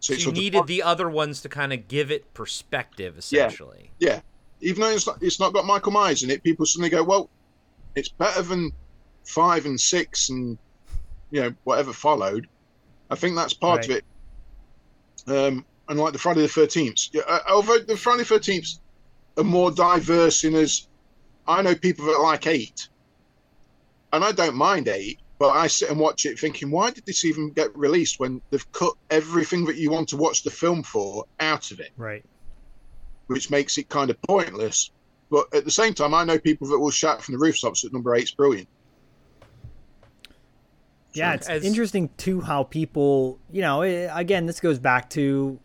So you of- needed the other ones to kind of give it perspective, essentially. yeah, yeah. even though it's not, it's not got Michael Myers in it, people suddenly go, well, It's better than five and six and you know whatever followed. I think that's part of it. Um, and like the Friday the Thirteenth, yeah, uh, although the Friday the Thirteenth are more diverse in as I know people that like eight, and I don't mind eight, but I sit and watch it thinking, why did this even get released when they've cut everything that you want to watch the film for out of it? Right. which makes it kind of pointless. But at the same time, I know people that will shout from the rooftops that number eight's brilliant. Yeah, it's As- interesting too how people, you know, eh, again, this goes back to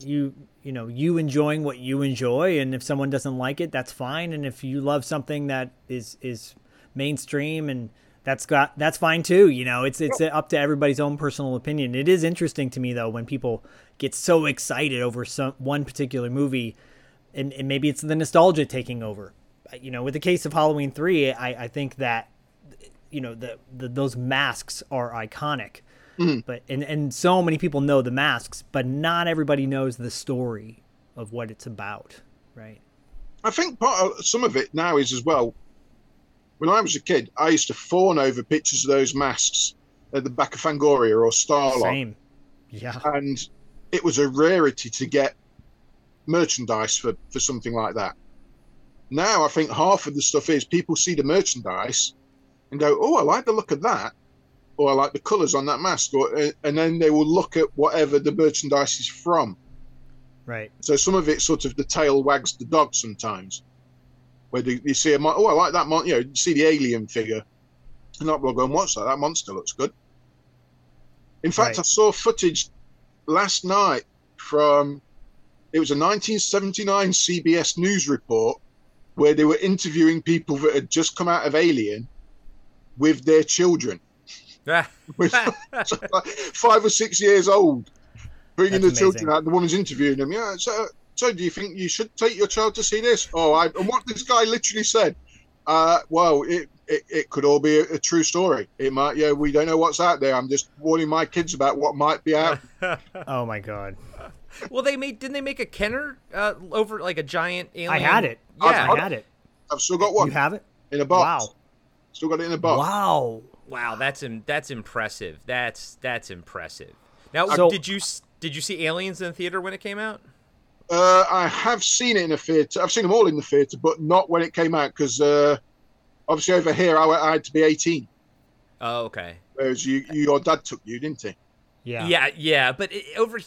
you, you know, you enjoying what you enjoy, and if someone doesn't like it, that's fine. And if you love something that is is mainstream and that's got that's fine too. You know, it's it's up to everybody's own personal opinion. It is interesting to me though when people get so excited over some one particular movie, and, and maybe it's the nostalgia taking over. You know, with the case of Halloween three, I, I think that you know the, the those masks are iconic mm-hmm. but and and so many people know the masks but not everybody knows the story of what it's about right I think part of some of it now is as well. When I was a kid, I used to fawn over pictures of those masks at the back of Fangoria or Starlog, same. Yeah. And it was a rarity to get merchandise for for something like that. Now I think half of the stuff is people see the merchandise and go, "Oh, I like the look of that," or "I like the colours on that mask," or and then they will look at whatever the merchandise is from. right. So some of it sort of the tail wags the dog sometimes, where you, you see a mon- oh I like that mon- you know see the alien figure, and not well going what's that that monster looks good. In fact, Right. I saw footage last night from it was a 1979 CBS News report where they were interviewing people that had just come out of Alien with their children, [LAUGHS] with [LAUGHS] five or six years old, bringing That's the children out. The woman's interviewing them. Yeah, so so do you think you should take your child to see this? Oh, I and what this guy literally said. Uh, well, it, it, it could all be a, a true story. It might, yeah. We don't know what's out there. I'm just warning my kids about what might be out. [LAUGHS] oh my god well, they made didn't they make a Kenner uh, over like a giant alien? i had it Yeah. i had it I've still got one you have it in a box. wow Still got it in a box. wow Wow, that's Im- that's impressive. That's that's impressive. Now, So- did you did you see Aliens in the theater when it came out? Uh, I have seen it in a theatre. I've seen them all in the theatre, but not when it came out because uh, obviously over here I, I had to be 18, Oh, okay. whereas you, you your dad took you, didn't he? yeah Yeah, yeah, but it, over,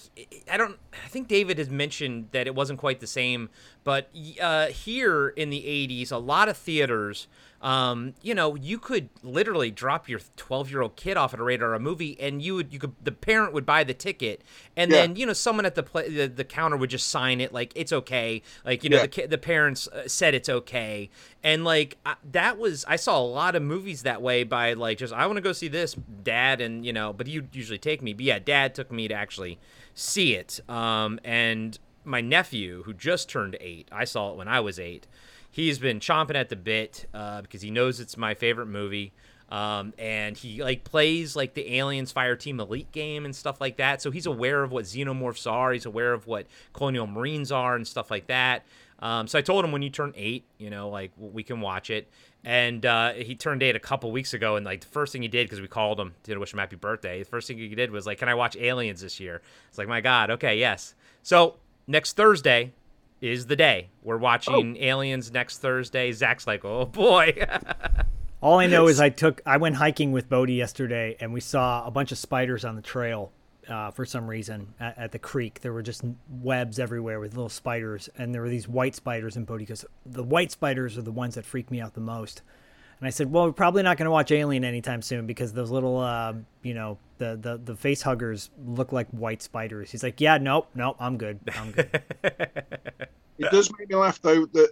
I don't. I think David has mentioned that it wasn't quite the same, but uh, here in the '80s, a lot of theaters, um, you know, you could literally drop your 12 year old kid off at a radar a movie, and you would, you could, the parent would buy the ticket, and Yeah. then you know, someone at the, pla the the counter would just sign it like it's okay, like you know, Yeah. the the parents uh, said it's okay, and like I, that was, I saw a lot of movies that way by like just I want to go see this, dad, and you know, but you usually take me, but yeah, dad took me to actually see it, um, and my nephew who just turned eight, I saw it when I was eight. He's been chomping at the bit uh, because he knows it's my favorite movie. Um, and he like plays like the Aliens Fireteam Elite game and stuff like that. So he's aware of what xenomorphs are. He's aware of what colonial marines are and stuff like that. Um, so I told him when you turn eight, you know, like we can watch it. And uh, he turned eight a couple weeks ago, and like the first thing he did because we called him to wish him happy birthday. The first thing he did was like, "Can I watch Aliens this year?" It's like, my God, okay, yes. So next Thursday is the day we're watching Aliens next Thursday. Zak's like, "Oh boy." [LAUGHS] All I know is I took I went hiking with Bodie yesterday and we saw a bunch of spiders on the trail uh, for some reason at, at the creek. There were just webs everywhere with little spiders, and there were these white spiders. And Bodie goes, "The white spiders are the ones that freak me out the most." And I said, "Well, we're probably not going to watch Alien anytime soon because those little, uh, you know, the, the the face huggers look like white spiders." He's like, "Yeah, nope, nope, I'm good, I'm good." [LAUGHS] It does make me laugh though that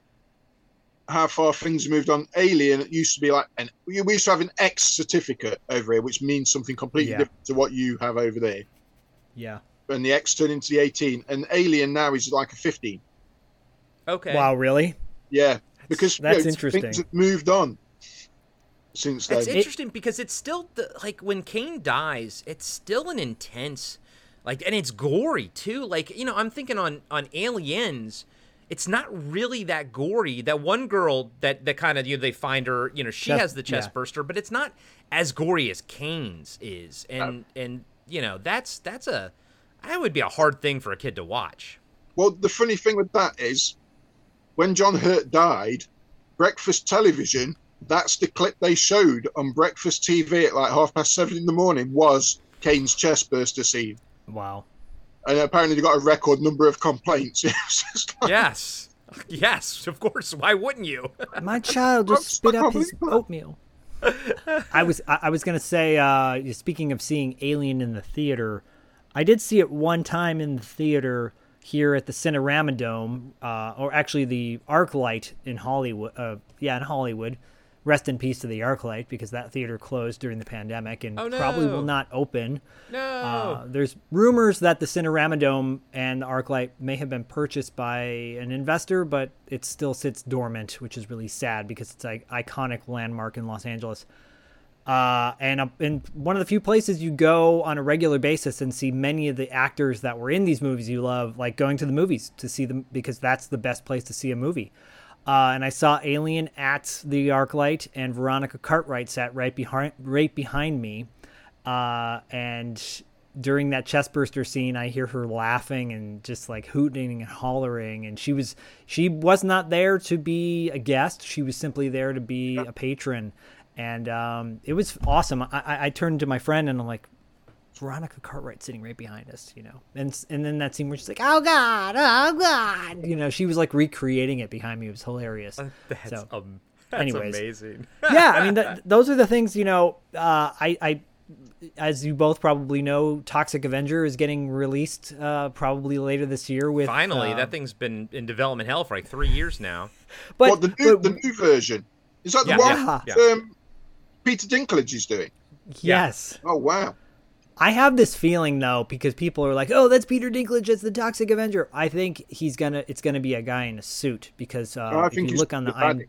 how far things moved on. Alien, it used to be like an we used to have an X certificate over here, which means something completely Yeah. different to what you have over there. yeah. And the X turned into the 18, and Alien now is like a 15. okay. Wow, really? Yeah, because you that's know, interesting. Things have moved on since then. It's interesting because it's still the, like when Kane dies, it's still an intense, like, and it's gory too. Like you know, I'm thinking on on Aliens, it's not really that gory. That one girl that that kind of you know they find her, you know, she Chest- has the chest yeah. burster, but it's not as gory as Kane's is, uh, and and you know that's that's a that would be a hard thing for a kid to watch. Well, the funny thing with that is, when John Hurt died, breakfast television. That's the clip they showed on breakfast TV at like half past seven in the morning. Was Kane's chest burster scene, Wow. and apparently they got a record number of complaints. [LAUGHS] It's like, Yes, yes, of course. Why wouldn't you? [LAUGHS] My child just spit up his oatmeal. [LAUGHS] I was I I was gonna say, uh, speaking of seeing Alien in the theater, I did see it one time in the theater here at the Cinerama Dome, uh, or actually the ArcLight in Hollywood. Uh, yeah, in Hollywood. Rest in peace to the ArcLight because that theater closed during the pandemic and Oh, probably will not open. No. Uh, there's rumors that the Cinerama Dome and the ArcLight may have been purchased by an investor, but it still sits dormant, which is really sad because it's an iconic landmark in Los Angeles. Uh, and uh, in one of the few places you go on a regular basis and see many of the actors that were in these movies you love, like going to the movies to see them because that's the best place to see a movie. Uh, and I saw Alien at the ArcLight, and Veronica Cartwright sat right behind right behind me. Uh, and during that chestburster scene, I hear her laughing and just like hooting and hollering. And she was she was not there to be a guest; she was simply there to be a patron. And um, it was awesome. I, I, I turned to my friend and I'm like, Veronica Cartwright sitting right behind us, you know. And and then that scene where she's like, "Oh God, oh God," you know, she was like recreating it behind me. It was hilarious. that's so, um, that's anyways. amazing. [LAUGHS] yeah, I mean, th- [LAUGHS] those are the things, you know. Uh, I, I, as you both probably know, Toxic Avenger is getting released uh, probably later this year. With Finally, uh, that thing's been in development hell for like three years now. [LAUGHS] but, what the new, but- the new version is that the Yeah, one yeah, yeah. Um, Peter Dinklage is doing? yes, Oh wow! I have this feeling though because people are like, "Oh, that's Peter Dinklage. as the Toxic Avenger." I think he's gonna. It's gonna be a guy in a suit because uh, Oh, I if think you look on the, the. I'm,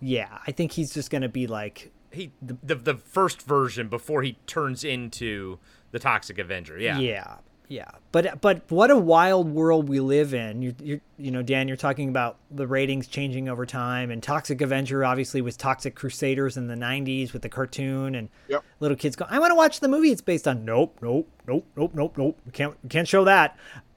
yeah, I think he's just gonna be like He the, the the first version before he turns into the Toxic Avenger. Yeah. Yeah, yeah. But but what a wild world we live in. You you you know, Dan, you're talking about the ratings changing over time, and Toxic Avenger obviously was Toxic Crusaders in the '90s with the cartoon, and Yep. little kids go, "I want to watch the movie it's based on." Nope, nope, nope, nope, nope, nope. We can't we can't show that.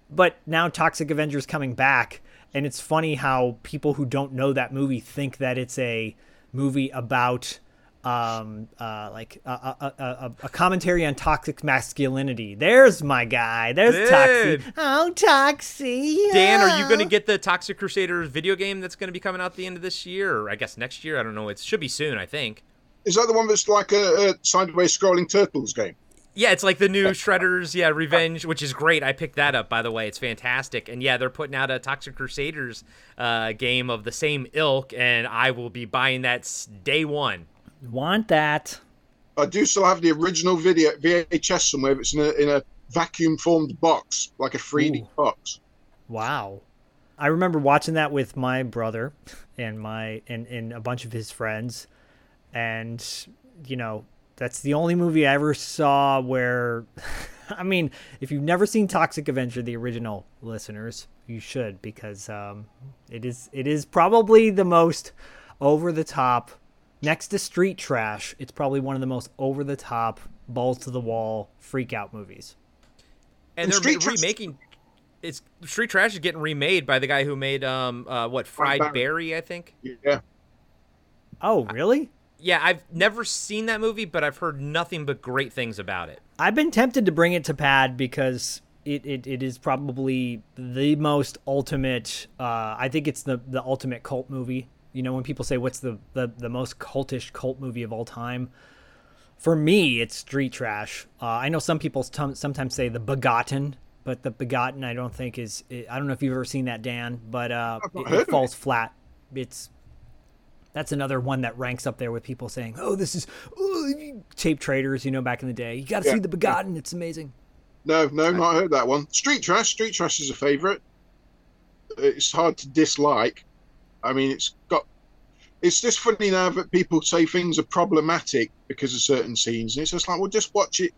But now Toxic Avenger's coming back, and it's funny how people who don't know that movie think that it's a movie about um uh like a, a, a, a- a commentary on toxic masculinity there's my guy there's Dude. toxic oh toxic Dan, are you going to get the Toxic Crusaders video game that's going to be coming out at the end of this year, or I guess next year? I don't know. It should be soon, I think. Is that the one that's like a, a sideways scrolling turtles game? Yeah, it's like the new Shredders, yeah, Revenge, which is great. I picked that up, by the way. It's fantastic. And yeah, they're putting out a Toxic Crusaders uh, game of the same ilk, and I will be buying that day one. Want that I do still have the original video VHS somewhere. But It's in a in a vacuum formed box, like a 3D Ooh. box. Wow. I remember watching that with my brother and my and, and a bunch of his friends. And you know, that's the only movie I ever saw where [LAUGHS] I mean, if you've never seen Toxic Avenger, the original listeners, you should because um, it is it is probably the most over the top next to Street Trash, it's probably one of the most over the top, balls to the wall freak out movies. And, And they're Street re- Trash- remaking. It's Street Trash is getting remade by the guy who made um uh what Fried Barry. Berry, I think. Yeah, Oh, really? Yeah, I've never seen that movie, but I've heard nothing but great things about it. I've been tempted to bring it to Pad because it, it, it is probably the most ultimate. Uh, I think it's the, the ultimate cult movie. You know, when people say what's the, the, the most cultish cult movie of all time, for me, it's Street Trash. Uh, I know some people tom- sometimes say the Begotten, but the Begotten I don't think is. I don't know if you've ever seen that, Dan, but uh, it, it falls flat. It's that's another one that ranks up there with people saying, "Oh, this is oh, tape traders." You know, back in the day, you got to Yeah. see the Begotten. It's amazing. no, no, not heard that one. Street Trash, Street Trash is a favourite. It's hard to dislike. I mean, it's got. It's just funny now that people say things are problematic because of certain scenes, and it's just like, well, just watch it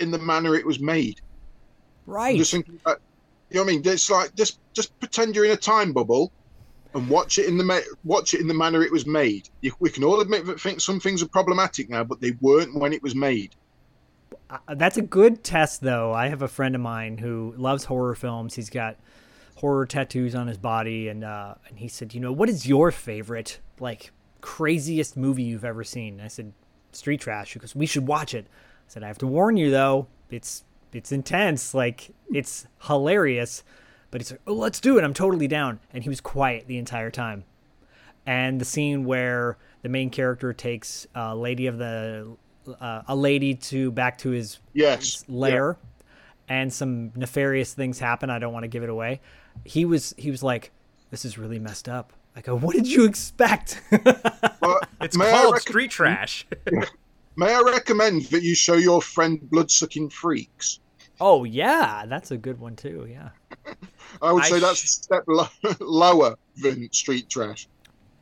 in the manner it was made. Right. I'm just thinking about You know what I mean? It's like just just pretend you're in a time bubble and watch it in the ma- watch it in the manner it was made. You, we can all admit that think some things are problematic now, but they weren't when it was made. Uh, that's a good test, though. I have a friend of mine who loves horror films. He's got horror tattoos on his body, and uh, and he said, you know, what is your favorite like craziest movie you've ever seen? And I said, Street Trash. Because we should watch it. I said, I have to warn you though, it's it's intense. Like it's hilarious. But he's like, oh, let's do it. I'm totally down. And he was quiet the entire time. And the scene where the main character takes a lady of the uh, a lady to back to his Yes. lair, and some nefarious things happen. I don't want to give it away. He was he was like, "This is really messed up." I go, "What did you expect?" Well, [LAUGHS] It's called recom- street trash. [LAUGHS] May I recommend that you show your friend blood sucking freaks? oh yeah, that's a good one too. Yeah. I would I say sh- that's a step lo- [LAUGHS] lower than street trash.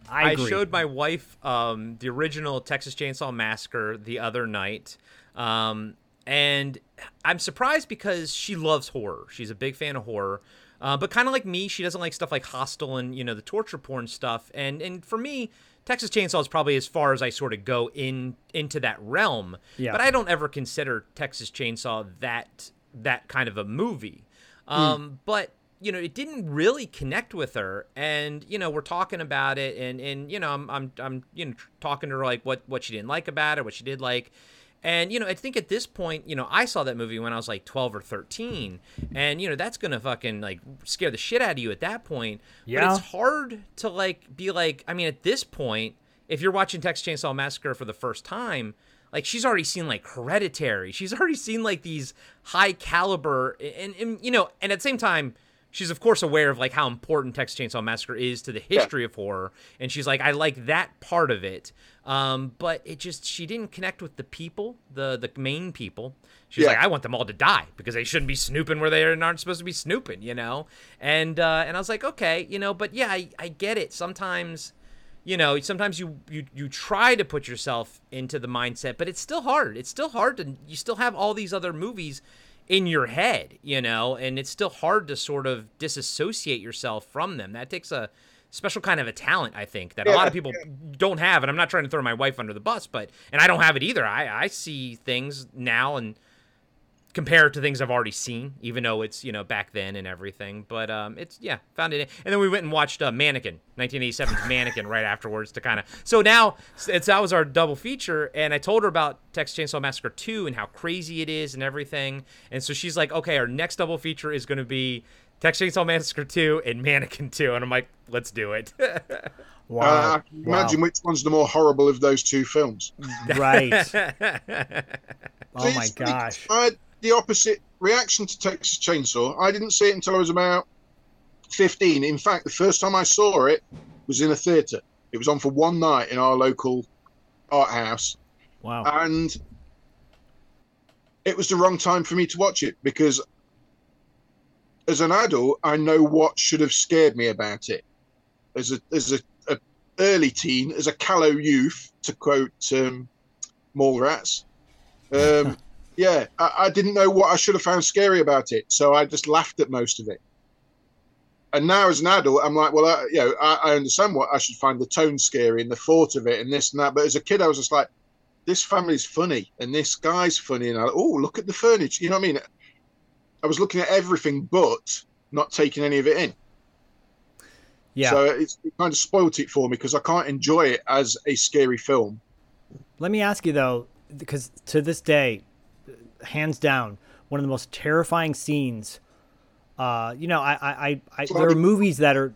I, I showed my wife um, the original Texas Chainsaw Massacre the other night, um, and I'm surprised because she loves horror. She's a big fan of horror, uh, but kind of like me, she doesn't like stuff like Hostel and you know the torture porn stuff. And and for me, Texas Chainsaw is probably as far as I sort of go in into that realm. Yeah. But I don't ever consider Texas Chainsaw that that kind of a movie. Um, But you know, it didn't really connect with her, and you know, we're talking about it, and and you know, I'm I'm I'm you know talking to her like what what she didn't like about it, what she did like. And you know, I think at this point, you know, I saw that movie when I was like 12 or 13, and you know, that's gonna fucking like scare the shit out of you at that point. Yeah. But it's hard to like be like, I mean, at this point, if you're watching Texas Chainsaw Massacre for the first time, like she's already seen like Hereditary, she's [LAUGHS] already seen like these high caliber, and, and you know, and at the same time, she's of course aware of like how important Texas Chainsaw Massacre is to the history of horror, and she's like, I like that part of it. Um, but it just she didn't connect with the people, the the main people. She's Yeah. like, I want them all to die because they shouldn't be snooping where they aren't supposed to be snooping, you know. And uh, and I was like, okay, you know, but yeah, I, I get it. Sometimes, you know, sometimes you you you try to put yourself into the mindset, but it's still hard. It's still hard to you still have all these other movies in your head, you know, and it's still hard to sort of disassociate yourself from them. That takes a special kind of a talent, I think, that a lot of people don't have. And I'm not trying to throw my wife under the bus, but and I don't have it either. I I see things now and compare it to things I've already seen, even though it's you know back then and everything. But um, it's yeah, found it. And then we went and watched uh, Mannequin, 1987's Mannequin, right afterwards to kind of. So now it's that was our double feature, and I told her about Texas Chainsaw Massacre 2 and how crazy it is and everything. And so she's like, okay, our next double feature is going to be. Texas Chainsaw Massacre 2 and Mannequin 2. And I'm like, let's do it. [LAUGHS] Wow. Uh, I can imagine which one's the more horrible of those two films. right. [LAUGHS] Oh my gosh. I had the opposite reaction to Texas Chainsaw. I didn't see it until I was about 15. In fact, the first time I saw it was in a theatre. It was on for one night in our local art house. Wow. and it was the wrong time for me to watch it because as an adult i know what should have scared me about it. As a as a, a early teen as a callow youth to quote um mallrats um [LAUGHS] yeah I, I didn't know what i should have found scary about it so i just laughed at most of it. And now as an adult i'm like well I, you know I, I understand what i should find the tone scary and the thought of it and this and that but as a kid i was just like this family's funny and this guy's funny and I, oh look at the furniture you know what i mean i was looking at everything but not taking any of it in Yeah. so it's, it kind of spoilt it for me because i can't enjoy it as a scary film Let me ask you though, because to this day, hands down, one of the most terrifying scenes. Uh, you know, I, I, I, I there are movies that are.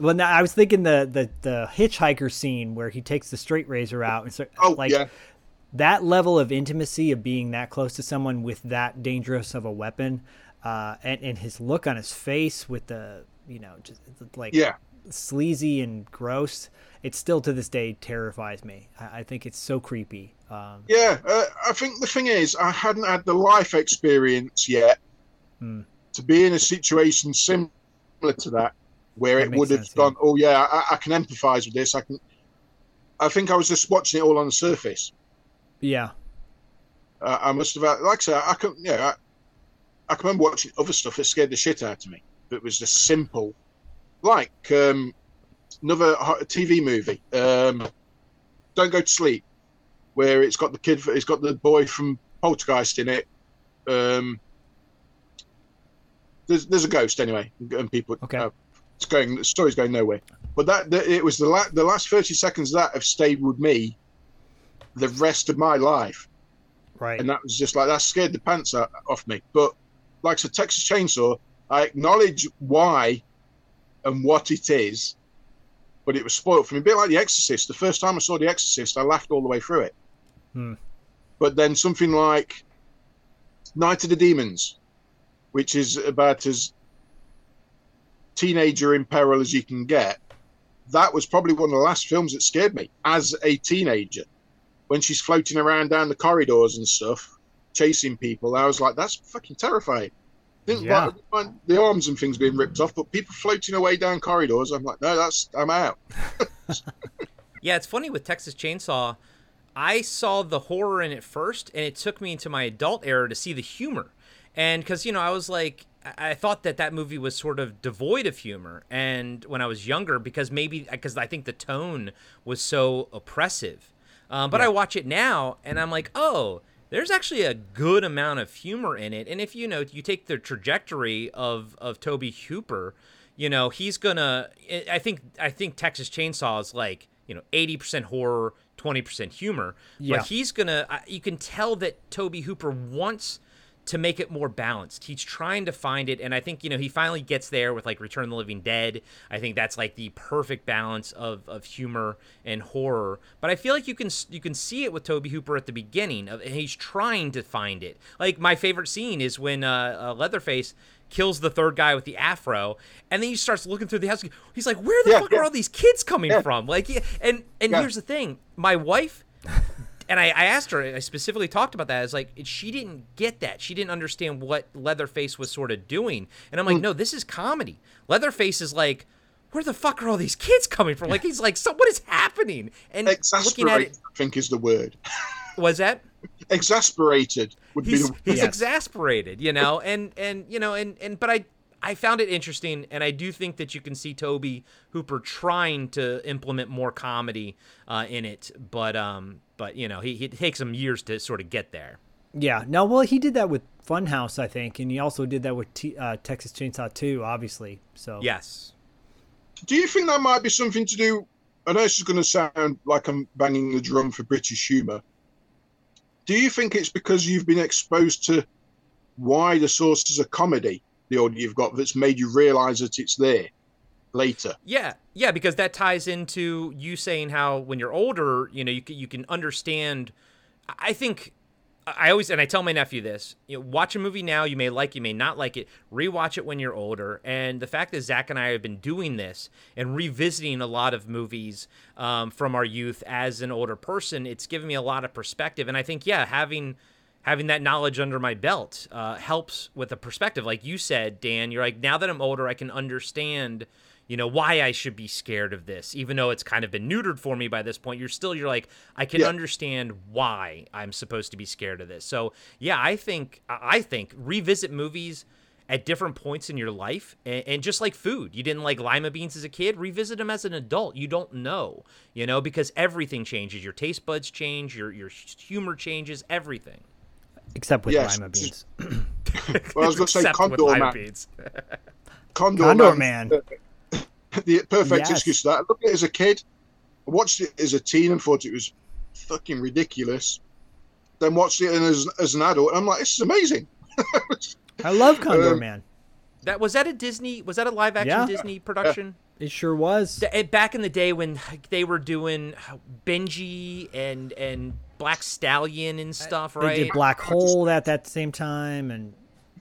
Well, I was thinking the, the the hitchhiker scene where he takes the straight razor out and so, oh like yeah that level of intimacy of being that close to someone with that dangerous of a weapon, uh, and and his look on his face with the you know just like yeah sleazy and gross. It still to this day terrifies me. I, I think it's so creepy. Um, yeah uh, i think the thing is i hadn't had the life experience yet Hmm. to be in a situation similar to that where That it would have sense, yeah. gone oh yeah I, I can empathize with this i can i think i was just watching it all on the surface yeah, Uh, I must have, like I said, I can, yeah, I can remember watching other stuff that scared the shit out of me. That was just simple, like um, another TV movie, um, "Don't Go to Sleep," where it's got the kid, it's got the boy from Poltergeist in it. Um, there's there's a ghost anyway, and people. Okay. Uh, it's going. The story's going nowhere. But that, that it was the la- the last thirty seconds of that have stayed with me the rest of my life Right. and that was just like that scared the pants out, off me. But like I said, Texas Chainsaw, I acknowledge why and what it is, but it was spoiled for me. A bit like The Exorcist. The first time I saw The Exorcist, I laughed all the way through it. Hmm. But then something like Night of the Demons, which is about as teenager in peril as you can get, that was probably one of the last films that scared me as a teenager. When she's floating around down the corridors and stuff, chasing people, I was like, that's fucking terrifying. Didn't Yeah. like- mind the arms and things being ripped off, but people floating away down corridors, I'm like, no, that's I'm out. [LAUGHS] Yeah, it's funny with Texas Chainsaw. I saw the horror in it first, and it took me into my adult era to see the humor. And because, you know, I was like, I I thought that that movie was sort of devoid of humor. And when I was younger, because maybe, because I think the tone was so oppressive. Um, but I watch it now, and I'm like, oh, there's actually a good amount of humor in it. And if you know, you take the trajectory of of Tobe Hooper, you know, he's gonna. I I think I think Texas Chainsaw is like you know, eighty percent horror, twenty percent humor. Yeah. But he's gonna. You can tell that Tobe Hooper wants to make it more balanced. He's trying to find it, and I think you know he finally gets there with like Return of the Living Dead. I think that's like the perfect balance of, of humor and horror. But I feel like you can you can see it with Tobe Hooper at the beginning. Of, and he's trying to find it. Like my favorite scene is when uh, uh, Leatherface kills the third guy with the afro, and then he starts looking through the house. He's like, "Where the Yeah, fuck yeah. are all these kids coming Yeah. from?" Like, and and here's the thing, my wife and I, I asked her, I specifically talked about that. I was like, she didn't get that. She didn't understand what Leatherface was sort of doing. And I'm like, Hmm. no, this is comedy. Leatherface is like, where the fuck are all these kids coming from? Like, he's like, so what is happening? And looking at Exasperated, it, I think is the word. was that? Exasperated would He's, be the he's Yes. exasperated, you know, and and you know, and and but I I found it interesting, and I do think that you can see Tobe Hooper trying to implement more comedy uh, in it, but um, but you know, he, he it takes him years to sort of get there. Yeah. No, well, he did that with Funhouse, I think, and he also did that with T- uh, Texas Chainsaw 2, obviously. So Yes. Do you think that might be something to do? I know this is going to sound like I'm banging the drum for British humour. Do you think it's because you've been exposed to wider sources of comedy, the audio you've got, that's made you realise that it's there later? Yeah, yeah, because that ties into you saying how when you're older, you know, you can, you can understand. I think I always and I tell my nephew this: you know, watch a movie now, you may like, you may not like it. Rewatch it when you're older, and the fact that Zak and I have been doing this and revisiting a lot of movies um, from our youth as an older person, it's given me a lot of perspective. And I think, yeah, having having that knowledge under my belt uh, helps with the perspective. Like you said, Dan, you're like, now that I'm older, I can understand, you know, why I should be scared of this, even though it's kind of been neutered for me by this point. You're still, you're like, I can Yeah. understand why I'm supposed to be scared of this. So yeah, I think, I think revisit movies at different points in your life and, and just like food you didn't like lima beans as a kid revisit them as an adult you don't know you know because everything changes your taste buds change your your humor changes everything except with Yes, lima beans. Well, I was going to say Condor lima Man. beans. [LAUGHS] Condor, Condorman. Man. [LAUGHS] [LAUGHS] the perfect Yes. excuse for that. I looked at it as a kid, I watched it as a teen and thought it was fucking ridiculous. Then watched it as, as an adult, and I'm like, this is amazing. [LAUGHS] I love Condor Um, Man. that was that a disney was that a live action Yeah. disney production It sure was. Back in the day when they were doing benji and and black stallion and stuff right? They did Black Hole at that same time and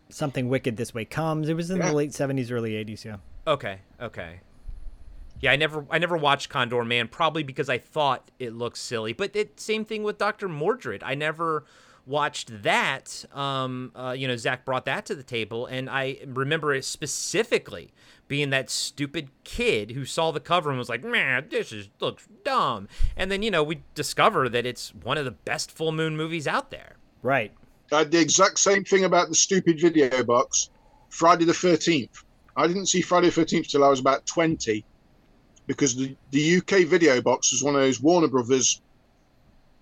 something wicked this way comes. It was in Yeah. the late 70s, early 80s, yeah. Okay, okay. Yeah, I never I never watched Condorman probably because I thought it looked silly. But it same thing with Dr. Mordrid. I never watched that. Um, uh, you know, Zak brought that to the table, and I remember it specifically being that stupid kid who saw the cover and was like, "Man, this is looks dumb." And then you know we discover that it's one of the best full moon movies out there. Right. I had the exact same thing about the stupid video box. Friday the Thirteenth. I didn't see Friday the Thirteenth till I was about twenty, because the the UK video box was one of those Warner Brothers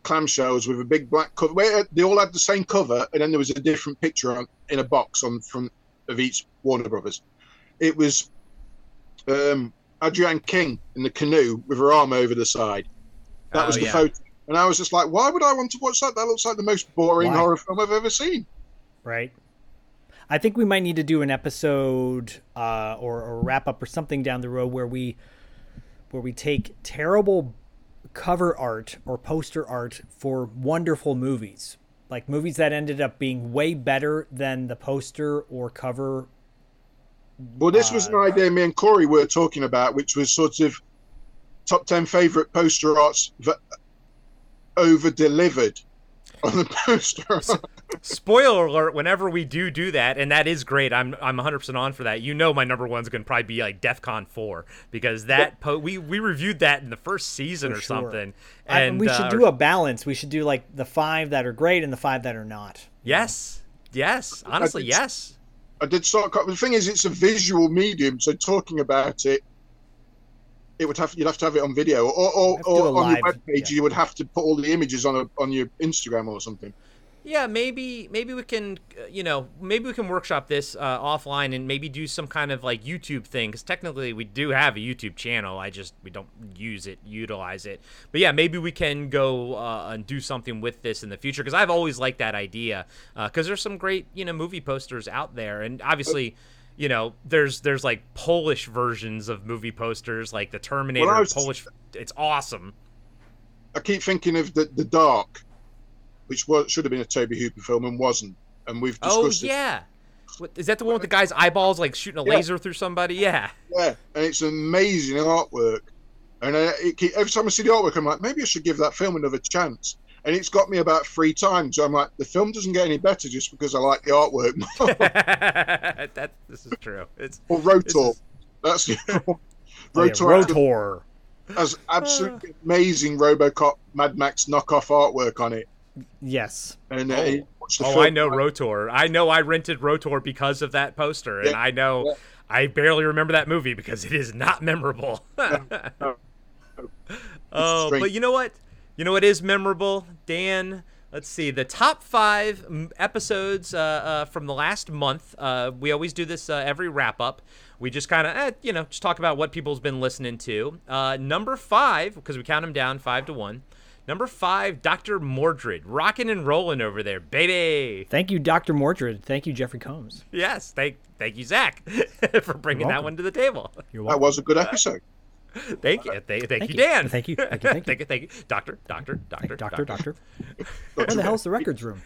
clamshells with a big black cover. Where they all had the same cover, and then there was a different picture on, in a box on front of each Warner Brothers. It was um, Adrienne King in the canoe with her arm over the side. That Oh, was the yeah. photo. And I was just like, why would I want to watch that? That looks like the most boring Why? horror film I've ever seen. right? I think we might need to do an episode uh, or, or wrap up or something down the road where we where we take terrible cover art or poster art for wonderful movies, like movies that ended up being way better than the poster or cover. Well, this was an Uh, idea me and Corey were talking about, which was sort of top 10 favourite poster arts that over delivered on the poster. Spoiler alert! Whenever we do do that, and that is great, I'm I'm 100 percent on for that. You know, my number one's gonna probably be like DefCon four because that po- we we reviewed that in the first season For or sure. something. I- And we should uh, do a balance. We should do like the five that are great and the five that are not. yes, yes. Honestly, did- yes. I did start. The thing is, it's a visual medium, so talking about it, it would have you'd have to have it on video, or or, Have to do a or on your live, webpage, yeah. you would have to put all the images on a, on your Instagram or something. Yeah, maybe maybe we can, uh, you know, maybe we can workshop this uh, offline and maybe do some kind of like YouTube thing because technically we do have a YouTube channel. I just we don't use it, utilize it. But yeah, maybe we can go uh, and do something with this in the future because I've always liked that idea because there's some great you know movie posters out there and obviously. You know, there's there's like Polish versions of movie posters, like the Terminator I was- Polish. It's awesome. I keep thinking of the the Dark, which was should have been a Tobe Hooper film and wasn't, and we've Oh discussed it. yeah, what, is that the one with the guy's eyeballs like shooting a Yeah. laser through somebody? Yeah. Yeah, and it's amazing artwork. And uh, it, every time I see the artwork, I'm like, maybe I should give that film another chance. And it's got me about three times. So I'm like, the film doesn't get any better just because I like the artwork. [LAUGHS] that this is true. It's or Rotor. Is- That's the [LAUGHS] Oh, yeah, Rotor has- absolutely amazing RoboCop Mad Max knockoff artwork on it. Yes. And uh, Oh. oh, I know Rotor. I know I rented Rotor because of that poster, and Yeah, I know yeah. I barely remember that movie because it is not memorable. [LAUGHS] oh, strange. but you know what? You know what is memorable, Dan? Let's see the top five episodes uh, uh, from the last month. Uh, we always do this uh, every wrap up. We just kind of, eh, you know, just talk about what people's been listening to. Uh, number five, because we count them down five to one. Number five, Dr. Mordrid, rocking and rolling over there, baby. Thank you, Dr. Mordrid. Thank you, Jeffrey Combs. Yes, thank thank you, Zak, [LAUGHS] for bringing that one to the table. You're That was a good episode. [LAUGHS] Thank you, thank, thank, you, you. Dan. Thank you, [LAUGHS] thank you, thank you. thank you, thank you, doctor, doctor, doctor, Doctor, doctor. [LAUGHS] Where the hell's the records room?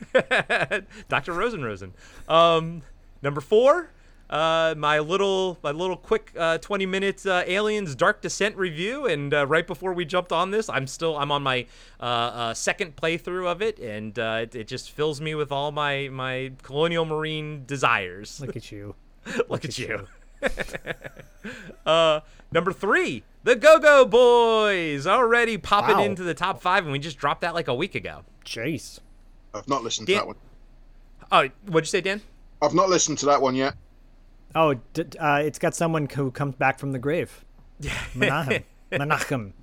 Dr. Rosen Rosen. Um, number four, uh, my little my little quick uh, 20 minutes uh, Aliens Dark Descent review, and uh, right before we jumped on this, I'm still I'm on my uh, uh, second playthrough of it, and uh, it, it just fills me with all my my colonial marine desires. Look at you. Look, at at you. [LAUGHS] uh, number three, the Go Go Boys, already popping Wow. into the top five, and we just dropped that like a week ago. Chase. I've not listened Dan- to that one. Oh, what'd you say, Dan? I've not listened to that one yet. Oh, d- uh, it's got someone who comes back from the grave. [LAUGHS] Menachem. Menachem.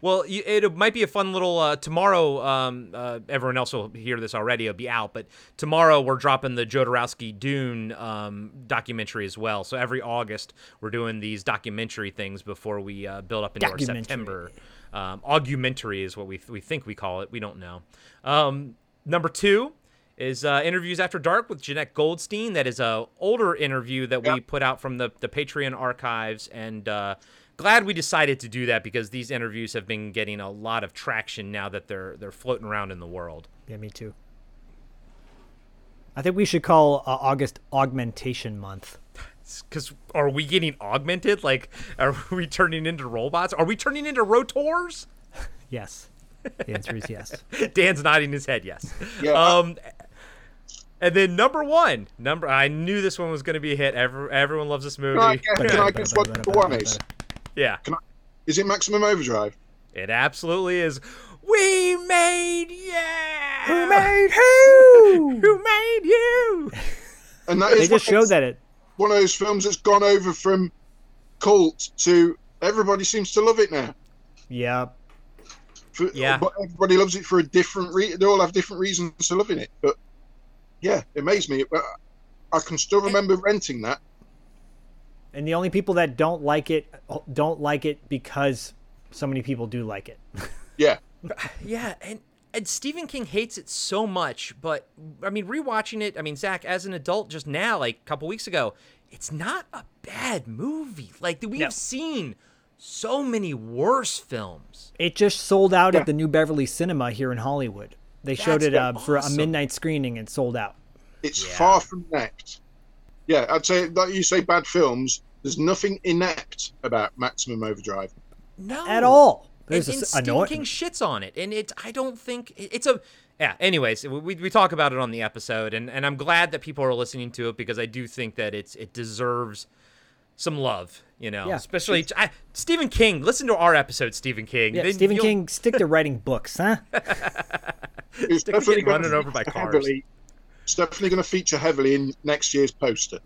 Well, you, it might be a fun little uh, tomorrow. Um, uh, everyone else will hear this already; it'll be out. But tomorrow we're dropping the Jodorowsky Dune um, documentary as well. So every August we're doing these documentary things before we uh, build up into our September. Um, augmentary is what we we think we call it. We don't know. Um, number two is uh, interviews after dark with Jenette Goldstein. That is a older interview that we put out from the the Patreon archives, and uh, glad we decided to do that because these interviews have been getting a lot of traction now that they're they're floating around in the world. Yeah, me too. I think we should call uh, August Augmentation Month. Because are we getting augmented? Like, are we turning into robots? Are we turning into rotors? Yes. The answer is yes. Dan's nodding his head. Yes. Yeah. Um, and then number one, number I knew this one was going to be a hit. Every, everyone loves this movie. Can I guess, can I guess what number one is? Yeah, Is it Maximum Overdrive? it absolutely is. We made yeah. Who made who? [LAUGHS] Who made you? and that They is just one showed that it. one of those films that's gone over from cult to everybody seems to love it now. Yeah, For, Yeah. but everybody loves it for a different reason. They all have different reasons for loving it. But yeah, it amazed me. But I can still remember renting that. And the only people that don't like it don't like it because so many people do like it. [LAUGHS] Yeah, [SIGHS] Yeah, and and Stephen King hates it so much, but I mean, rewatching it, I mean, Zak, as an adult, just now, like a couple weeks ago, it's not a bad movie. Like we've No. seen so many worse films. It just sold out Yeah. at the New Beverly Cinema here in Hollywood. They showed it uh, for a midnight screening and sold out. it's Yeah. far from inept. Yeah, I'd say like you say bad films. There's nothing inept about Maximum Overdrive. No, At all. And, There's and a s- Stephen annoy- King shits on it, and it. I don't think it's a. Yeah. Anyways, we, we talk about it on the episode, and, and I'm glad that people are listening to it because I do think that it's it deserves some love. You know, Yeah. especially I, Stephen King. Listen to our episode, Stephen King. Yeah, Then Stephen you'll- King, stick to writing books, huh? [LAUGHS] It's They're definitely getting going run over by [LAUGHS] feature cars. heavily. It's definitely going to feature heavily in next year's poster.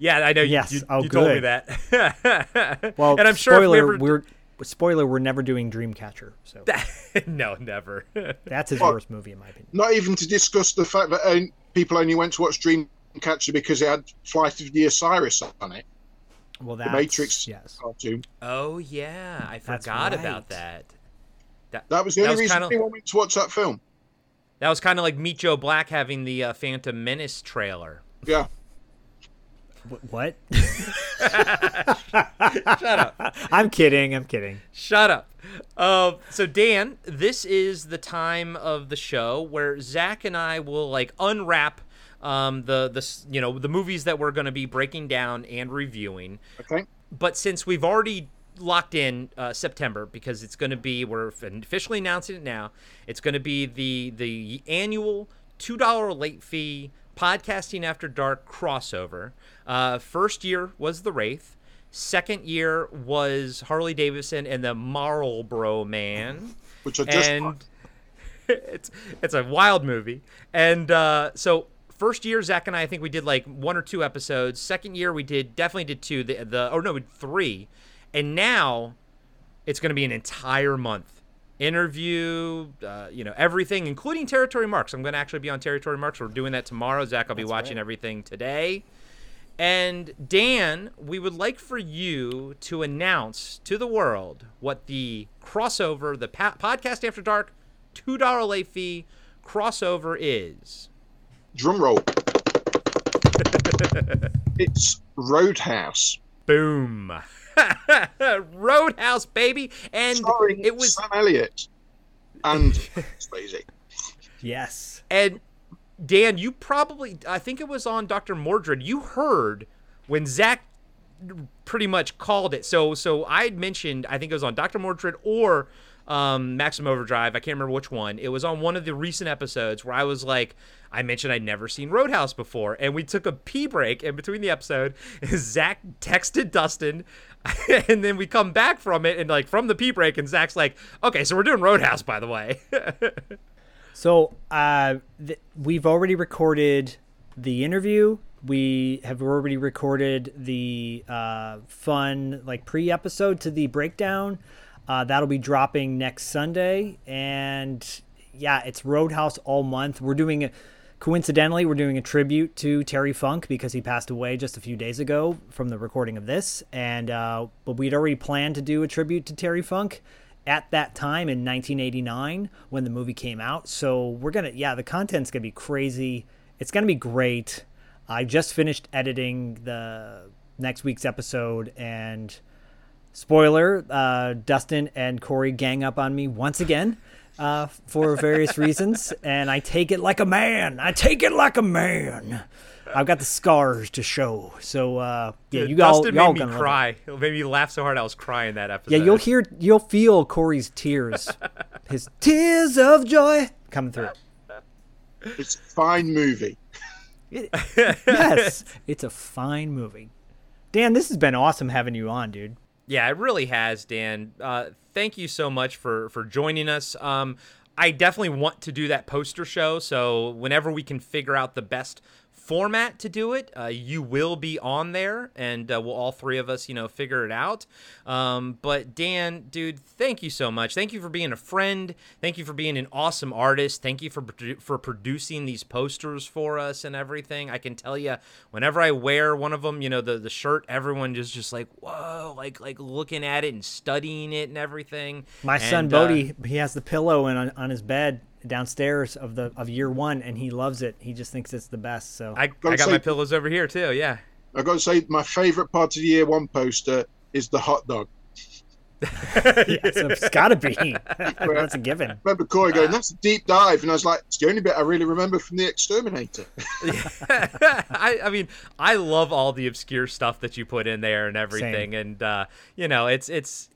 Yeah, I know. you- Yes. You, Oh, you told me that. [LAUGHS] Well, and I'm sure if we spoiler, ever- we're spoiler, we're never doing Dreamcatcher. So [LAUGHS] no, never. [LAUGHS] that's his Well- worst movie in my opinion. Not even to discuss the fact that uh, people only went to watch Dreamcatcher because it had Flight of the Osiris on it, Well, the Matrix Yes. cartoon. oh yeah, I forgot right. about that. That was the only was reason kinda- anyone went to watch that film. That was kind of like Meet Joe Black having the uh, Phantom Menace trailer. Yeah, What? [LAUGHS] Shut up. I'm kidding. I'm kidding. Shut up. Uh, so Dan, this is the time of the show where Zak and I will like unwrap um, the the you know the movies that we're going to be breaking down and reviewing. okay. But since we've already locked in uh, September because it's going to be we're officially announcing it now. It's going to be the the annual two dollar late fee podcasting after dark crossover. Uh, first year was the Wraith. Second year was Harley Davidson and the Marlboro Man Which I just and [LAUGHS] it's it's a wild movie. And uh, so first year, Zak and I, I think we did like one or two episodes. Second year, we did definitely did two. The the oh no, three, and now it's going to be an entire month interview. Uh, you know everything, including territory marks. I'm going to actually be on territory marks. We're doing that tomorrow. Zak, I'll be watching everything today. And Dan, we would like for you to announce to the world what the crossover, the pa- podcast after dark, two dollar late fee crossover is. drum roll. [LAUGHS] it's Roadhouse, Boom. [LAUGHS] Roadhouse, baby, and starring it was Sam Elliott and [LAUGHS] Swayze. Yes. and Dan, you probably I think it was on Dr. Mordrid. You heard when Zak pretty much called it. So so I had mentioned I think it was on Dr. Mordrid or um, Maximum Overdrive. I can't remember which one. It was on one of the recent episodes where I was like, I mentioned I'd never seen Roadhouse before, and we took a pee break in between the episode. [LAUGHS] Zak texted Dustin, [LAUGHS] and then we come back from it, and like from the pee break, and Zak's like, "Okay, so we're doing Roadhouse, by the way." [LAUGHS] So uh, th- we've already recorded the interview. We have already recorded the uh, fun like pre-episode to the breakdown. Uh, that'll be dropping next Sunday, and yeah, it's Roadhouse all month. We're doing a coincidentally we're doing a tribute to Terry Funk because he passed away just a few days ago from the recording of this, and uh, but we'd already planned to do a tribute to Terry Funk at that time in 1989 when the movie came out. So we're gonna, yeah, the content's gonna be crazy. It's gonna be great. I just finished editing the next week's episode, and spoiler, uh, Dustin and Corey gang up on me once again uh, for various reasons, and I take it like a man. I take it like a man. I've got the scars to show. So uh, yeah, you all, Dustin y'all made gonna me love it. cry. It made me laugh so hard I was crying that episode. Yeah, you'll hear, you'll feel Corey's tears, [LAUGHS] his tears of joy coming through. It's a fine movie. Yes, it's a fine movie. Dan, this has been awesome having you on, dude. Yeah, it really has, Dan. Uh, thank you so much for for joining us. Um, I definitely want to do that poster show. So whenever we can figure out the best format to do it. Uh, you will be on there, and uh, we'll all three of us, you know, figure it out. Um, but Dan, dude, thank you so much. Thank you for being a friend. Thank you for being an awesome artist. Thank you for for producing these posters for us and everything. I can tell you, whenever I wear one of them, you know, the the shirt, everyone is just like, whoa, like like looking at it and studying it and everything. My and, son Bodie, uh, he has the pillow in, on, on his bed downstairs of the of year one, and he loves it. He just thinks it's the best. So I, I got say, my pillows over here too. Yeah, I got to say my favorite part of the year one poster is the hot dog. [LAUGHS] yeah, so it's got to be. [LAUGHS] That's a given. I remember Corey going, "That's a deep dive," and I was like, "It's the only bit I really remember from the Exterminator." [LAUGHS] I, I mean, I love all the obscure stuff that you put in there and everything, Same. and uh, you know, it's it's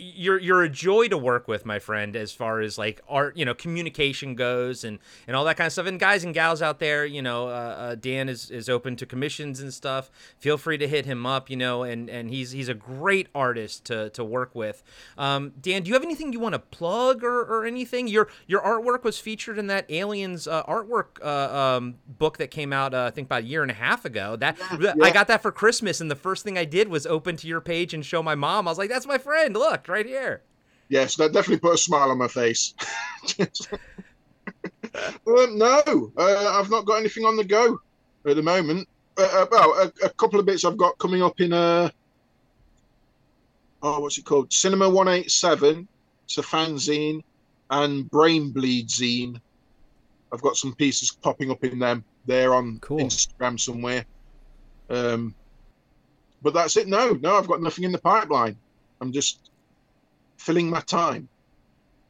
you're you're a joy to work with, my friend, as far as like art, you know, communication goes and and all that kind of stuff. And guys and gals out there, you know, uh, uh, Dan is is open to commissions and stuff. Feel free to hit him up, you know, and and he's he's a great artist to to work with. Um, Dan, do you have anything you want to plug or, or anything? Your your artwork was featured in that Aliens uh, artwork uh, um, book that came out, uh, I think, about a year and a half ago. That yeah. I got that for Christmas, and the first thing I did was open to your page and show my mom. I was like, "That's my friend. Look." Right here. Yes, that definitely put a smile on my face. [LAUGHS] um, no, uh, I've not got anything on the go at the moment. Uh, uh, well, a, a, couple of bits I've got coming up in a. Uh, oh, what's it called? Cinema One Eight Seven. It's a fanzine and Brain Bleed zine. I've got some pieces popping up in them. They're on cool. Instagram somewhere. Um, but that's it. No, no, I've got nothing in the pipeline. I'm just filling my time.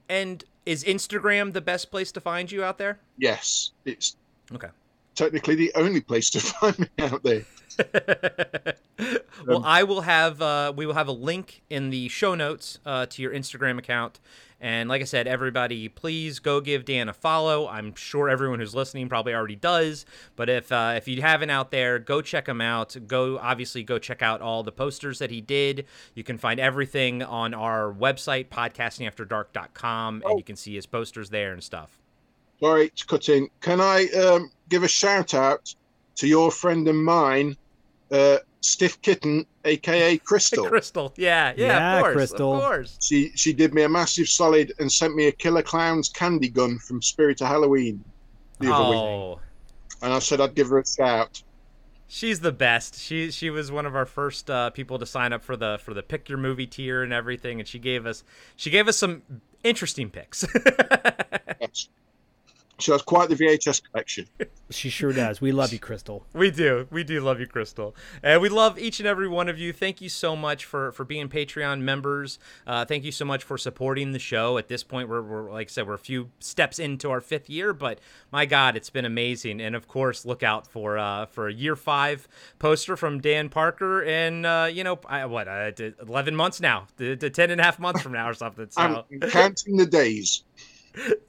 And is Instagram the best place to find you out there? Yes, it's okay. Technically, the only place to [LAUGHS] find me out there. [LAUGHS] well, um, I will have uh, we will have a link in the show notes uh, to your Instagram account, and like I said, everybody, please go give Dan a follow. I'm sure everyone who's listening probably already does, but if uh, if you haven't out there, go check him out. Go obviously go check out all the posters that he did. You can find everything on our website, podcastingafterdark.com, oh. and you can see his posters there and stuff. Sorry to cut in. Can I um, give a shout out to your friend and mine, uh, Stiff Kitten, aka [LAUGHS] Crystal. Crystal, yeah, yeah, yeah, of course, Crystal. Of course. She she did me a massive solid and sent me a Killer Clowns candy gun from Spirit of Halloween the other oh. week. And I said I'd give her a shout. She's the best. She she was one of our first uh, people to sign up for the for the pick your movie tier and everything, and she gave us she gave us some interesting picks. [LAUGHS] yes. She has quite the VHS collection. [LAUGHS] She sure does. We love you, Crystal. We do. We do love you, Crystal. And we love each and every one of you. Thank you so much for, for being Patreon members. Uh, thank you so much for supporting the show. At this point, we're, we're, like I said, we're a few steps into our fifth year, but my God, it's been amazing. And of course, look out for uh, for a year five poster from Dan Parker and, uh, you know, I, what, uh, 11 months now, to, to 10 and a half months from now or something. [LAUGHS] So. I'm counting the days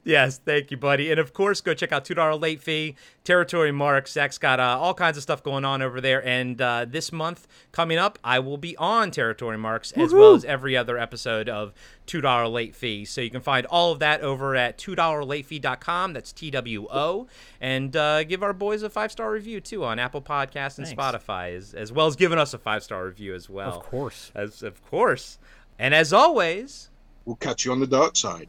yes, thank you, buddy. And of course, go check out Two Dollar Late Fee, Territory Marks. Zak's got uh, all kinds of stuff going on over there. And uh, this month coming up, I will be on Territory Marks Woo-hoo! as well as every other episode of Two Dollar Late Fee. So you can find all of that over at two dollar late fee.com. That's T W O. And uh, give our boys a five star review too on Apple Podcasts and Thanks. Spotify, as, as well as giving us a five star review as well. Of course, as of course. And as always, we'll catch you on the dark side.